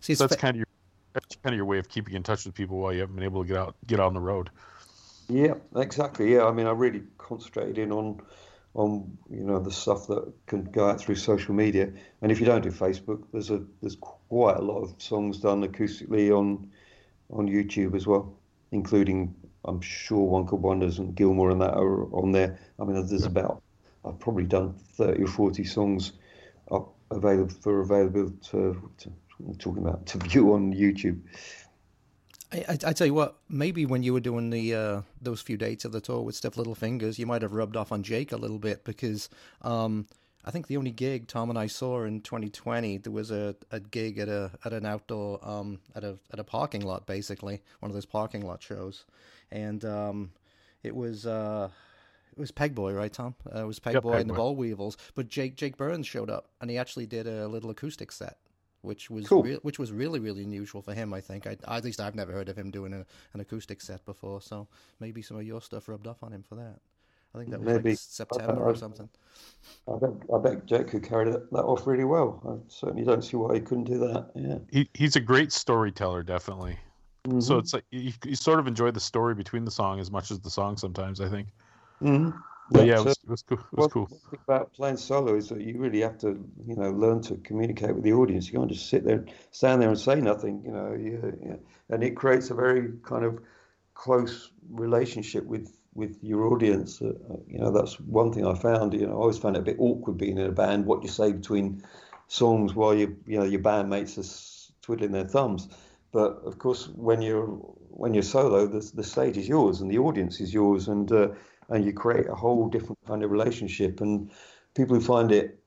See, so that's fa- kind of your that's kind of your way of keeping in touch with people while you haven't been able to get out get on the road. Yeah, exactly. Yeah, I mean, I really concentrated in on on you know the stuff that can go out through social media. And if you don't do Facebook, there's a there's quite a lot of songs done acoustically on on YouTube as well, including I'm sure One Chord Wonders and Gilmore and that are on there. I mean, there's about I've probably done thirty or forty songs up available for available to, to I'm talking about to view on YouTube. I, I, I tell you what, maybe when you were doing the uh, those few dates of the tour with Stiff Little Fingers, you might have rubbed off on Jake a little bit because um, I think the only gig Tom and I saw in 2020 there was a, a gig at a at an outdoor um, at a at a parking lot basically one of those parking lot shows, and um, it was. Uh, it was Pegboy, right, Tom? Uh, it was Pegboy Yep, and the Bollweevils. But Jake Jake Burns showed up, and he actually did a little acoustic set, which was Cool. rea- which was really really unusual for him. I think. I, at least I've never heard of him doing a, an acoustic set before. So maybe some of your stuff rubbed off on him for that. I think that was Maybe. like September or something. I bet, I bet Jake could carry that, that off really well. I certainly don't see why he couldn't do that. Yeah. He he's a great storyteller, definitely. So Mhm. it's like you, you sort of enjoy the story between the song as much as the song sometimes. I think. Mhm. But yeah, so- it was, it was cool. It was Well, cool. the thing about playing solo is that you really have to, you know, learn to communicate with the audience. You can't just sit there, stand there, and say nothing. You know, you, you- and it creates a very kind of close relationship with with your audience. Uh, uh, you know, that's one thing I found. You know, I always found it a bit awkward being in a band. What you say between songs while you, you know, your bandmates are twiddling their thumbs. But of course, when you're when you're solo, the the stage is yours and the audience is yours, and uh, and you create a whole different kind of relationship. And people who find it,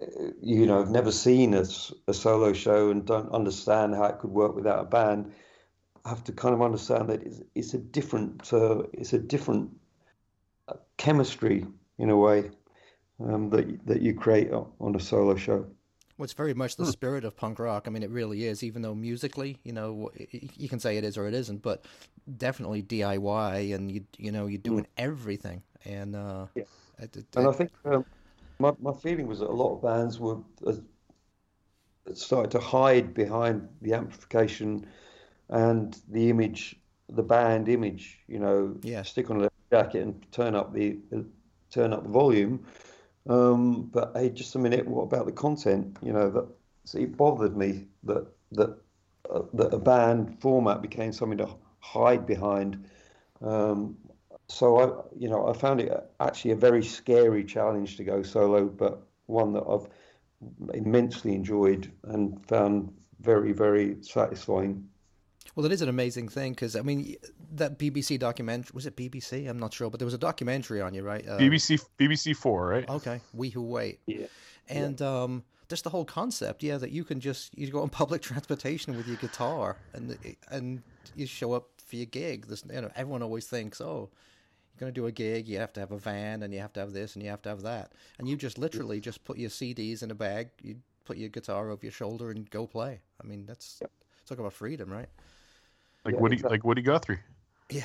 uh, you know, have never seen a, a solo show and don't understand how it could work without a band, have to kind of understand that it's, it's a different, uh, it's a different uh, chemistry in a way um, that that you create on a solo show. Well, it's very much the spirit of punk rock. I mean, it really is. Even though musically, you know, you can say it is or it isn't, but definitely DIY, and you you know, you're doing everything. And uh, Yeah. it- And I think um, my my feeling was that a lot of bands were uh, started to hide behind the amplification and the image, the band image. You know, Yeah. stick on a jacket and turn up the turn up the volume. Um, but hey, just a minute. What about the content? You know that so it bothered me that that uh, that a band format became something to hide behind. Um, so I, you know, I found it actually a very scary challenge to go solo, but one that I've immensely enjoyed and found very, very satisfying. Well, it is an amazing thing because I mean, that BBC documentary was it BBC? I'm not sure, but there was a documentary on you, right? Uh, BBC BBC Four, right? Okay, We Who Wait. Yeah. And um, just the whole concept, yeah, that you can just you go on public transportation with your guitar and and you show up for your gig. This, you know, everyone always thinks, oh, you're going to do a gig, you have to have a van, and you have to have this, and you have to have that, and you just literally just put your CDs in a bag, you put your guitar over your shoulder, and go play. I mean, that's talk about freedom, right? Like Yeah, Woody, exactly. like Woody Guthrie. Yeah.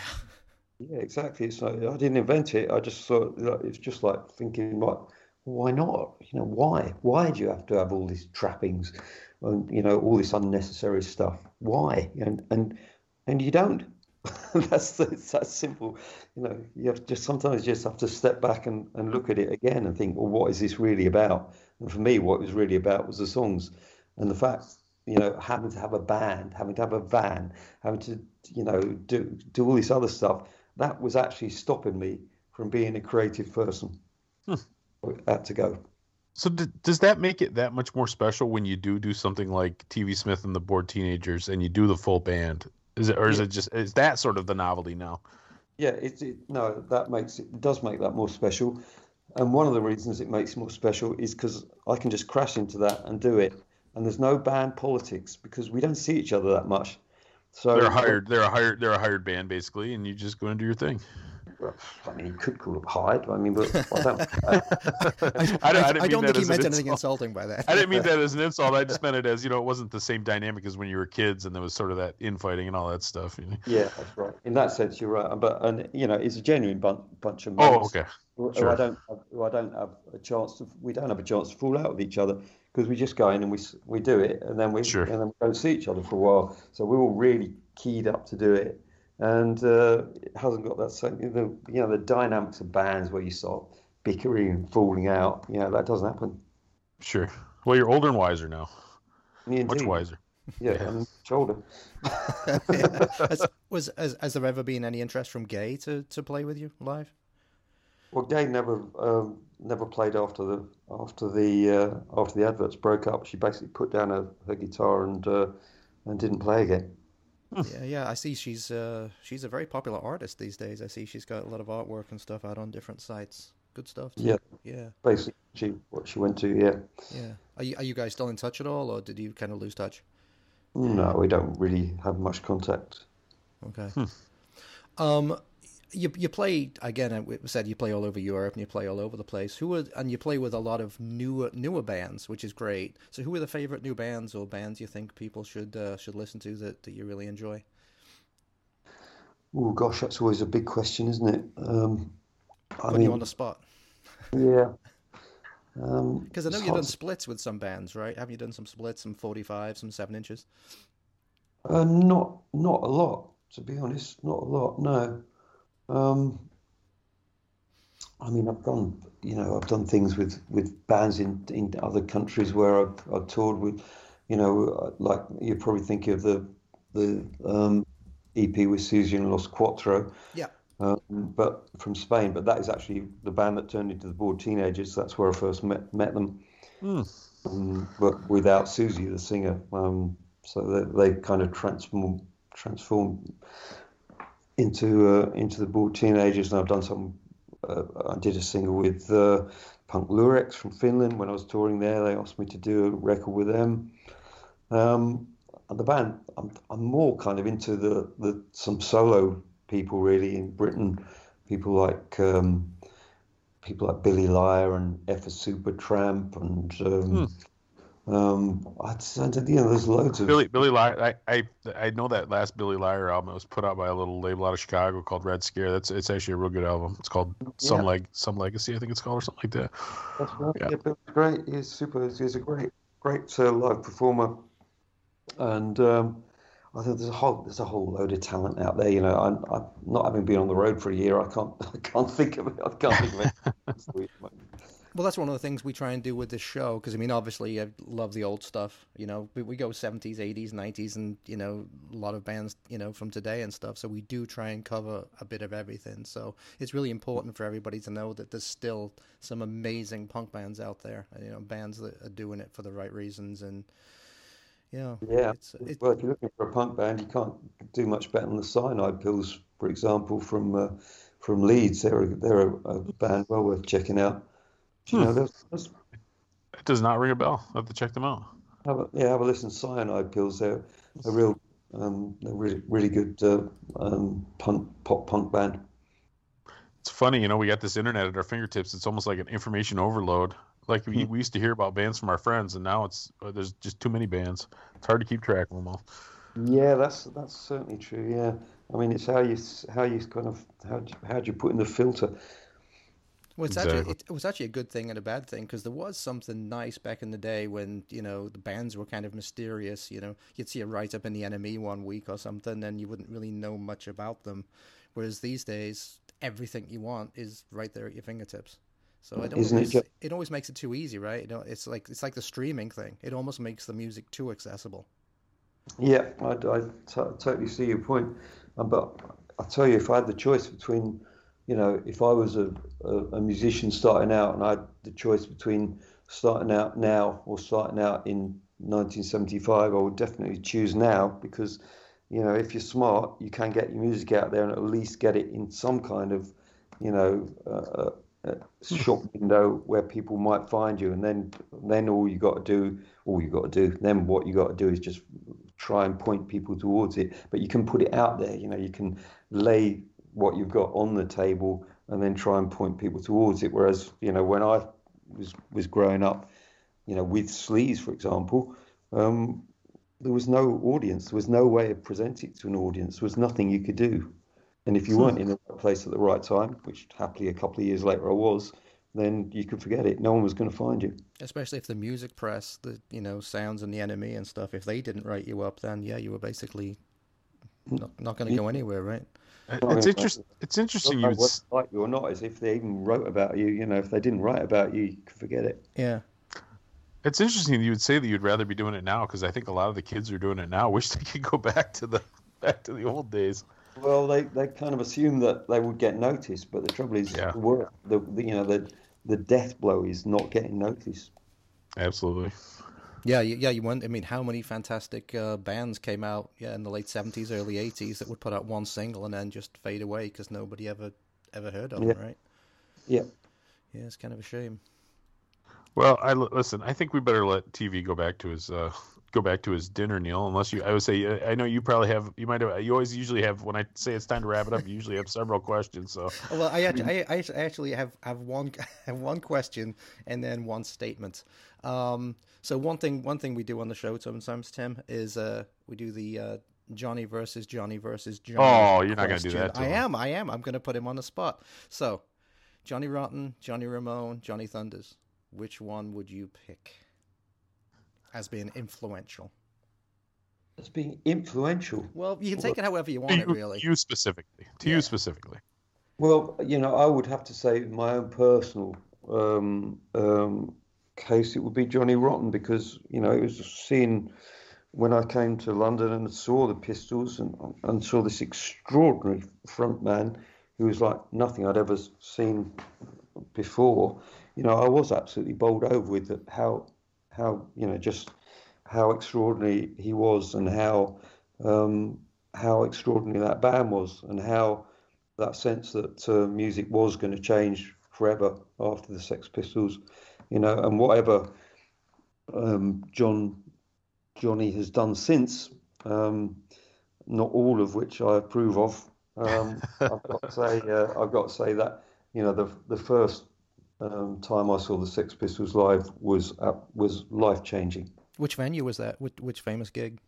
Yeah, exactly. It's like, I didn't invent it. I just thought like, it's just like thinking, like, why not? You know, why? Why do you have to have all these trappings and you know all this unnecessary stuff? Why? And and and you don't. that's it's that simple. You know, you have just sometimes you just have to step back and, and look at it again and think, well, what is this really about? And for me, what it was really about was the songs and the fact, you know, having to have a band, having to have a van, having to, you know, do do all this other stuff. That was actually stopping me from being a creative person. Hmm. I had to go. So d- does that make it that much more special when you do do something like TV Smith and the Bored Teenagers and you do the full band? Is it or is it just is that sort of the novelty now? Yeah, it, it no, that makes it does make that more special. And one of the reasons it makes it more special is because I can just crash into that and do it, and there's no band politics because we don't see each other that much. So They're hired. They're a hired. They're a hired band basically, and you just go and do your thing. I mean, you could call it hired. I mean, but I don't. I, don't- I didn't I don't that think he as an meant anything insulting by that. I didn't mean that as an insult. I just meant it as you know, it wasn't the same dynamic as when you were kids, and there was sort of that infighting and all that stuff. You know? yeah, that's right. In that sense, you're right. But and you know, it's a genuine bun- bunch of Oh, mates. okay. who Sure. I don't have, who I don't have a chance to we don't have a chance to fall out with each other because we just go in and we we do it and then we Sure. and then we don't see each other for a while. So we're all really keyed up to do it, and uh, it hasn't got that same the you know the dynamics of bands where you start bickering and falling out. You know that doesn't happen. Sure. Well, you're older and wiser now. Me Much wiser. Yeah, Yeah. and shoulder. has, was has, has there ever been any interest from Gaye to, to play with you live? Well, Gaye never um, never played after the after the uh, after the adverts broke up. She basically put down her, her guitar and uh, and didn't play again. yeah, yeah. I see she's uh, she's a very popular artist these days. I see she's got a lot of artwork and stuff out on different sites. Good stuff. Too. Yeah. yeah, Basically, she what she went to. Yeah. yeah. Are you are you guys still in touch at all, or did you kind of lose touch? No, we don't really have much contact. Okay. Um, you you play again. I said you play all over Europe and you play all over the place. Who are, and you play with a lot of newer newer bands, which is great. So, who are the favorite new bands or bands you think people should uh, should listen to that, that you really enjoy? Oh gosh, that's always a big question, isn't it? Um, I Putting you on the spot yeah. Um, because I know you've done splits with some bands, right? Haven't you done some splits, some forty five, some seven inches? Uh, not not a lot, to be honest. Not a lot. No. Um, I mean, I've done you know I've done things with with bands in in other countries where I've, I've toured with, you know, like you probably think of the the um, EP with Susie and Los Cuatro. Yeah. Um, but from Spain, but that is actually the band that turned into the Bored Teenagers. That's where I first met met them. Um, but without Susie, the singer. Um, so they, they kind of transform transformed into uh, into the Bored Teenagers, and I've done some. Uh, I did a single with uh, Punk Lurex from Finland when I was touring there. They asked me to do a record with them. Um, and the band, I'm, I'm more kind of into the, the some solo people really in Britain, people like um, people like Billy Liar and Efa Supertramp and um, um, I'd say, you know there's loads of Billy Billy Liar. I, I I know that last Billy Liar album. Was put out by a little label out of Chicago called Red Scare. That's it's actually a real good album. It's called Some Yeah. Leg Some Legacy, I think it's called, or something like that. That's right. Yeah. Yeah, Bill's great. He's super. He's a great, great uh, live performer, and um, I think there's a whole there's a whole load of talent out there. You know, I'm, I'm not having been on the road for a year. I can't I can't think of it. I can't think of it. Well, that's one of the things we try and do with this show because I mean, obviously, I love the old stuff. You know, we, we go seventies, eighties, nineties, and you know, a lot of bands, you know, from today and stuff. So we do try and cover a bit of everything. So it's really important for everybody to know that there's still some amazing punk bands out there. You know, bands that are doing it for the right reasons, and you know, Yeah. it's it, Well, if you're looking for a punk band, you can't do much better than the Cyanide Pills, for example, from uh, from Leeds. They're a, they're a, a band well worth checking out. You know, there's, there's It does not ring a bell. I have to check them out. Have a, yeah, have a listen. Cyanide Pills. They're a real, um, they're really, really good uh, um, punk, pop punk band. It's funny, you know, we got this internet at our fingertips. It's almost like an information overload. Like we, we used to hear about bands from our friends, and now it's uh, there's just too many bands. It's hard to keep track of them all. Yeah, that's that's certainly true. Yeah, I mean, it's how you how you kind of how you, how do you put in the filter? Well, it's actually it, it was actually a good thing and a bad thing because there was something nice back in the day when you know the bands were kind of mysterious. You know, you'd see a write up in the NME one week or something, and you wouldn't really know much about them. Whereas these days, everything you want is right there at your fingertips. So it Isn't it always ju- it always makes it too easy, right? You know, it's like it's like the streaming thing. It almost makes the music too accessible. Yeah, I, I t- totally see your point. Um, but I tell you, if I had the choice between, you know, if I was a, a, a musician starting out and I had the choice between starting out now or starting out in 1975, I would definitely choose now because, you know, if you're smart, you can get your music out there and at least get it in some kind of, you know, uh, shop window where people might find you, and then then all you got to do, all you got to do, then what you got to do is just try and point people towards it. But you can put it out there, you know, you can lay what you've got on the table and then try and point people towards it. Whereas, you know, when I was was growing up, you know, with sleaze, for example, um, there was no audience. There was no way of presenting it to an audience. There was nothing you could do. And if you weren't in the right place at the right time, which happily a couple of years later I was, then you could forget it. No one was going to find you. Especially if the music press, the you know sounds and the NME and stuff, if they didn't write you up, then yeah, you were basically not, not going to go anywhere, right? It's interesting. It's interesting. You Not would, whether s- they like you or not is if they even wrote about you. You know, if they didn't write about you, you could forget it. Yeah. it's interesting. You would say that you'd rather be doing it now because I think a lot of the kids are doing it now. Wish they could go back to the back to the old days. Well, they, they kind of assume that they would get noticed, but the trouble is, Yeah. the, the you know the the death blow is not getting noticed. Absolutely. Yeah, yeah. You wonder. I mean, how many fantastic uh, bands came out? Yeah, in the late seventies, early eighties, that would put out one single and then just fade away because nobody ever ever heard of Yeah. them, right? Yeah, Yeah, it's kind of a shame. Well, I listen. I think we better let TV go back to his uh, go back to his dinner, Neil. Unless you, I would say, uh, I know you probably have. You might have. You always usually have. When I say it's time to wrap it up, you usually have several questions. So Well, I actually, I, I actually have, have one have one question and then one statement. Um, so one thing one thing we do on the show sometimes, Tim, is uh, we do the uh, Johnny versus Johnny versus Johnny. Oh, you're not gonna do that to I him. am. I am. I'm going to put him on the spot. So, Johnny Rotten, Johnny Ramone, Johnny Thunders. Which one would you pick as being influential? As being influential. Well, you can take it however you want to it, you, really. you specifically, to Yeah. you specifically. Well, you know, I would have to say my own personal um, um, case, it would be Johnny Rotten because you know it was seeing when I came to London and saw the Pistols and and saw this extraordinary front man who was like nothing I'd ever seen before. You know, I was absolutely bowled over with how how you know just how extraordinary he was and how um, how extraordinary that band was and how that sense that uh, music was going to change forever after the Sex Pistols, you know, and whatever um, John Johnny has done since, um, not all of which I approve of. Um, I've got to say, uh, I've got to say that you know the the first um, time I saw the Sex Pistols live was uh, was life changing. Which venue was that? Which, which famous gig?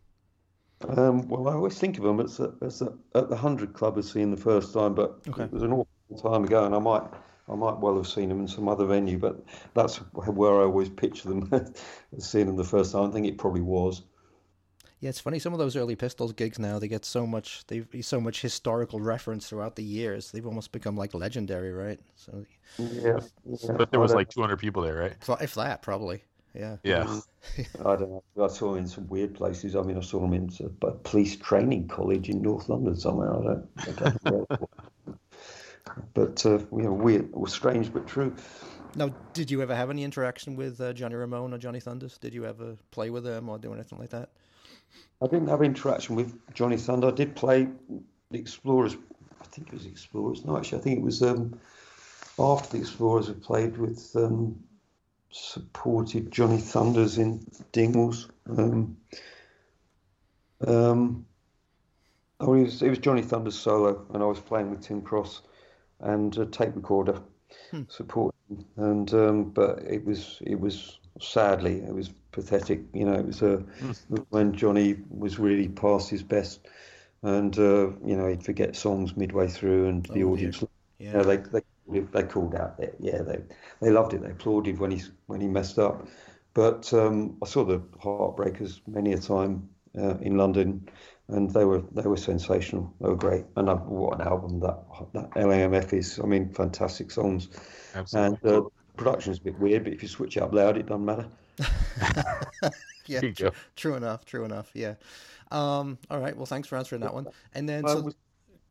Um, well, I always think of them as, a, as a, at the Hundred Club as seeing the first time, but Okay. it was an awful time ago, and I might I might well have seen them in some other venue, but that's where I always picture them as seeing them the first time. I think it probably was. Yeah, it's funny. Some of those early Pistols gigs now they get so much they've so much historical reference throughout the years. They've almost become like legendary, right? So, Yeah, yeah. But there was like 200 people there, right? so if that probably, yeah. Yeah. Mm. I don't know. I saw them in some weird places. I mean, I saw them in a, a police training college in North London somewhere. I don't, I don't know. Where it was. But uh, you know, weird, or strange, but true. Now, did you ever have any interaction with uh, Johnny Ramone or Johnny Thunders? Did you ever play with them or do anything like that? I didn't have interaction with Johnny Thunder. I did play the Explorers. I think it was Explorers. No, actually, I think it was um, after the Explorers had played with um, supported Johnny Thunders in Dingwalls. Um, um, oh, it was, it was Johnny Thunder's solo, and I was playing with Tim Cross and a tape recorder supporting. And um, but it was it was sadly it was pathetic. You know, it was uh, when Johnny was really past his best, and uh, you know he'd forget songs midway through, and the Oh, audience. Yeah. You know, they they they called out there. Yeah, they they loved it. They applauded when he when he messed up. But um, I saw the Heartbreakers many a time uh, in London, and they were they were sensational. They were great. And uh, what an album that that LAMF is. I mean, fantastic songs. Absolutely. And uh, production is a bit weird, but if you switch it up loud, it doesn't matter. yeah, There true, true enough. True enough. Yeah. Um, all right. Well, thanks for answering that one. And then, so, was-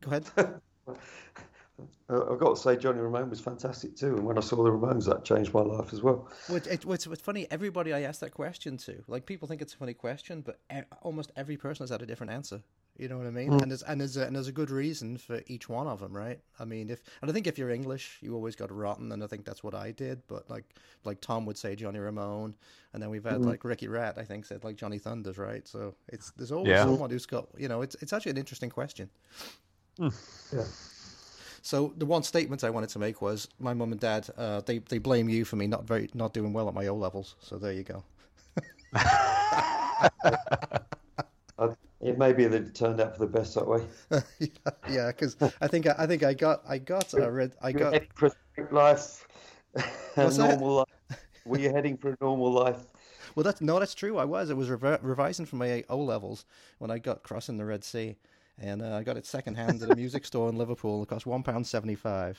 go ahead. Uh, I've got to say, Johnny Ramone was fantastic too. And when I saw the Ramones, that changed my life as well. Well, it, it, what's, what's funny, everybody I ask that question to, like people think it's a funny question, but e- almost every person has had a different answer. You know what I mean? And there's and there's a, and there's a good reason for each one of them, right? I mean, if and I think if you're English, you always got rotten, and I think that's what I did. But like like Tom would say Johnny Ramone, and then we've had like Ricky Rat, I think said like Johnny Thunders, right? So it's there's always Yeah. someone who's got you know it's it's actually an interesting question. Yeah. So the one statement I wanted to make was my mum and dad uh, they they blame you for me not very not doing well at my O levels. So there you go. It may be that it turned out for the best that way. yeah, because I think I, I think I got I got uh, read I got a life, a normal life. Were you heading for a normal life? well that's no that's true I was I was rever- revising for my O levels when I got crossing the Red Sea and uh, I got it secondhand at a music store in Liverpool. It cost one pound seventy five,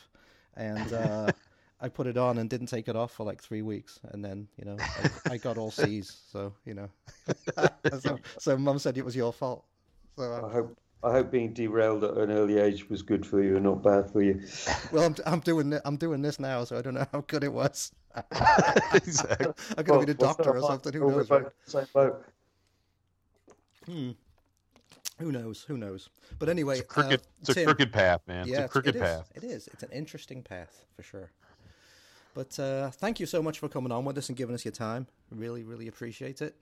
and uh, I put it on and didn't take it off for like three weeks, and then you know I, I got all C's. So you know, so, so mum said it was your fault. So I uh, hope I hope being derailed at an early age was good for you and not bad for you. Well, I'm, I'm doing I'm doing this now, so I don't know how good it was. exactly. I'm gonna be the Well, doctor or something. Who knows? both right? Same boat. Who knows? Who knows? But anyway, It's a crooked, uh, it's a crooked path, man. Yeah, it's a crooked it is. path. It is. It's an interesting path for sure. But uh, thank you so much for coming on with us and giving us your time. Really, really appreciate it.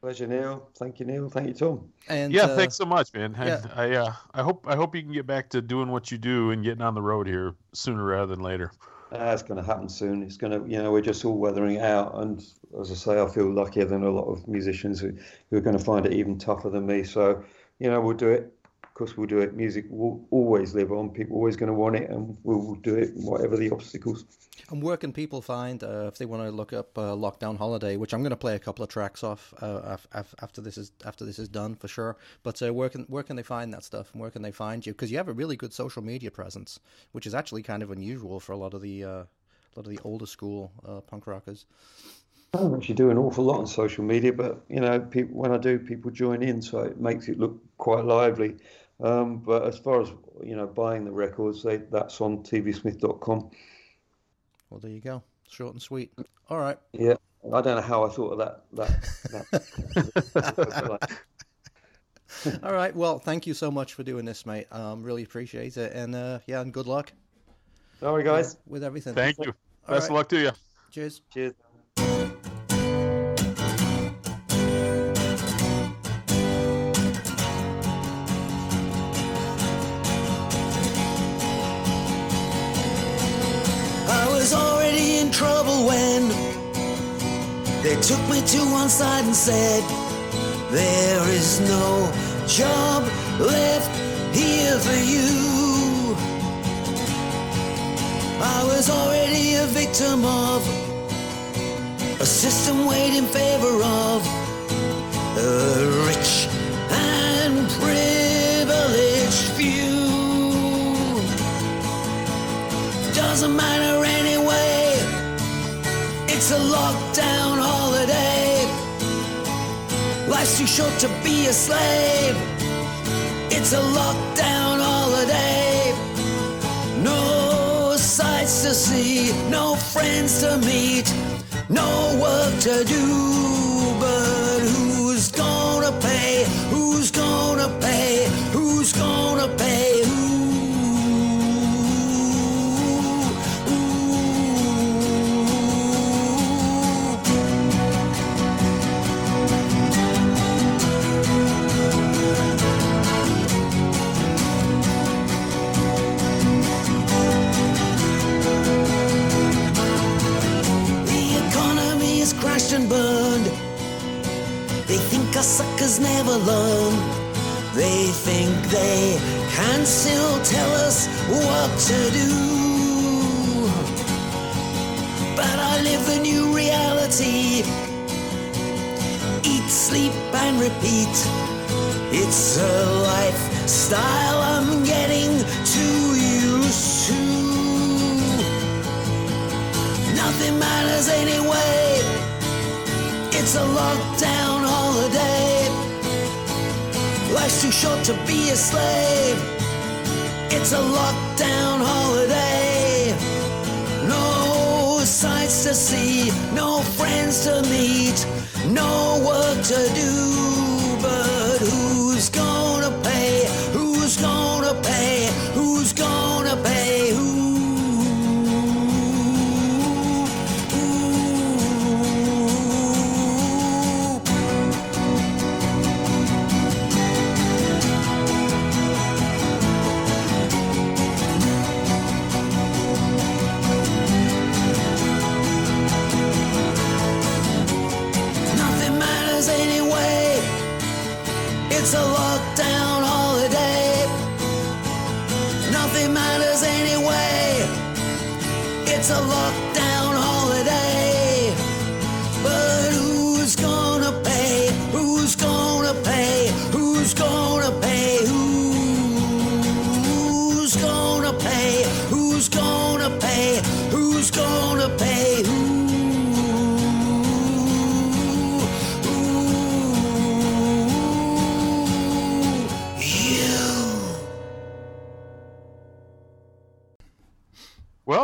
Pleasure, Neil. Thank you, Neil. Thank you, Tom. And Yeah, uh, thanks so much, man. And yeah. I uh, I hope I hope you can get back to doing what you do and getting on the road here sooner rather than later. That's going to happen soon. It's going to, you know, we're just all weathering it out. And as I say, I feel luckier than a lot of musicians who, who are going to find it even tougher than me. So, you know, we'll do it. Of course, we'll do it. Music will always live on. People are always going to want it, and we'll, do it, whatever the obstacles. And where can people find uh, if they want to look up uh, Lockdown Holiday, which I'm going to play a couple of tracks off uh, af- af- after this is after this is done for sure. But uh, where can where can they find that stuff and where can they find you? Because you have a really good social media presence, which is actually kind of unusual for a lot of the uh, a lot of the older school uh, punk rockers. I don't actually do an awful lot on social media, but you know, people when I do, people join in, so it makes it look quite lively. Um, but as far as you know, buying the records, they, that's on tvsmith.com. Well, there you go, short and sweet. All right, Yeah, I don't know how I thought of that. That. that. all right. Well, thank you so much for doing this, mate. Um, really appreciate it, and uh, yeah, and good luck All right, guys. with everything. Thank you. All Best of right. luck to you. Cheers. Cheers. Took me to one side and said, There is no job left here for you. I was already a victim of a system weighed in favor of the rich and privileged few. Doesn't matter anyway. It's a lockdown. Life's too short to be a slave. It's a lockdown holiday. No sights to see, no friends to meet, no work to do. But who's Us suckers never learn. They think they can still tell us what to do. But I live the new reality. Eat, sleep, and repeat. It's a lifestyle I'm getting too used to. Nothing matters anyway. It's a lockdown. Life's too short to be a slave. It's a lockdown holiday. No sights to see, no friends to meet, no work to do.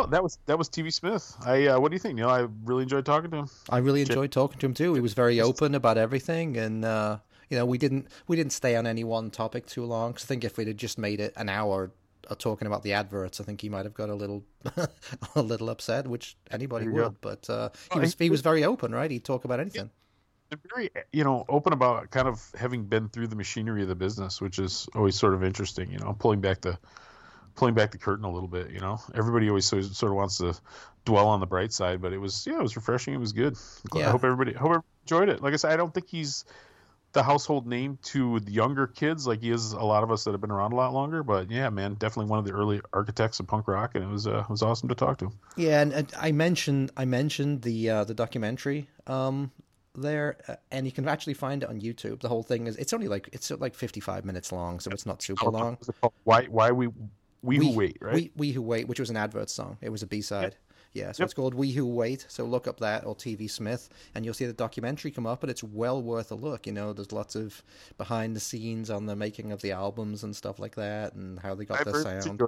That was that was TV Smith. I uh, what do you think, Neil? I really enjoyed talking to him. I really enjoyed talking to him too. He was very open about everything, and uh, you know, we didn't we didn't stay on any one topic too long. 'cause I think if we'd have just made it an hour uh, talking about the adverts, I think he might have got a little a little upset, which anybody would. But uh, he was he- was very open, right? He'd talk about anything. Very you know open about kind of having been through the machinery of the business, which is always sort of interesting. You know, pulling back the pulling back the curtain a little bit. You know, everybody always sort of wants to dwell on the bright side, but it was yeah, it was refreshing. It was good. I hope everybody hope everybody enjoyed it. Like I said, I don't think he's the household name to the younger kids like he is a lot of us that have been around a lot longer. But yeah, man, definitely one of the early architects of punk rock, and it was uh, it was awesome to talk to him. Yeah, and, and I mentioned I mentioned the uh, the documentary um, there, uh, and you can actually find it on YouTube. The whole thing is it's only like it's like fifty five minutes long, so it's not super long. What was it called? Why why we we, who wait right? We, we Who Wait, which was an advert song. It was a B side. Yeah, so Yep. it's called We Who Wait. So look up that or TV Smith, and you'll see the documentary come up, and it's well worth a look. You know, there's lots of behind the scenes on the making of the albums and stuff like that, and how they got I've their sound.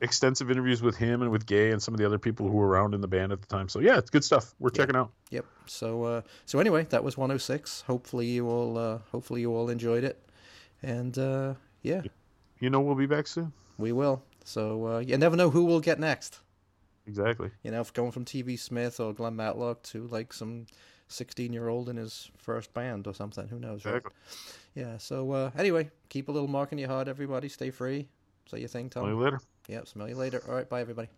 extensive interviews with him and with Gaye and some of the other people who were around in the band at the time. So yeah, it's good stuff. We're checking out. Yep. So uh, so anyway, that was 106. Hopefully you all uh, hopefully you all enjoyed it, and uh, yeah, You know, we'll be back soon. We will. So uh, you never know who we'll get next. Exactly. You know, if going from TV Smith or Glenn Matlock to like some 16 year old in his first band or something. Who knows? Right? Exactly. Yeah. So uh, anyway, keep a little mark in your heart, everybody. Stay free. Say your thing, Tom. See you later. Yep. Smell you later. All right. Bye, everybody.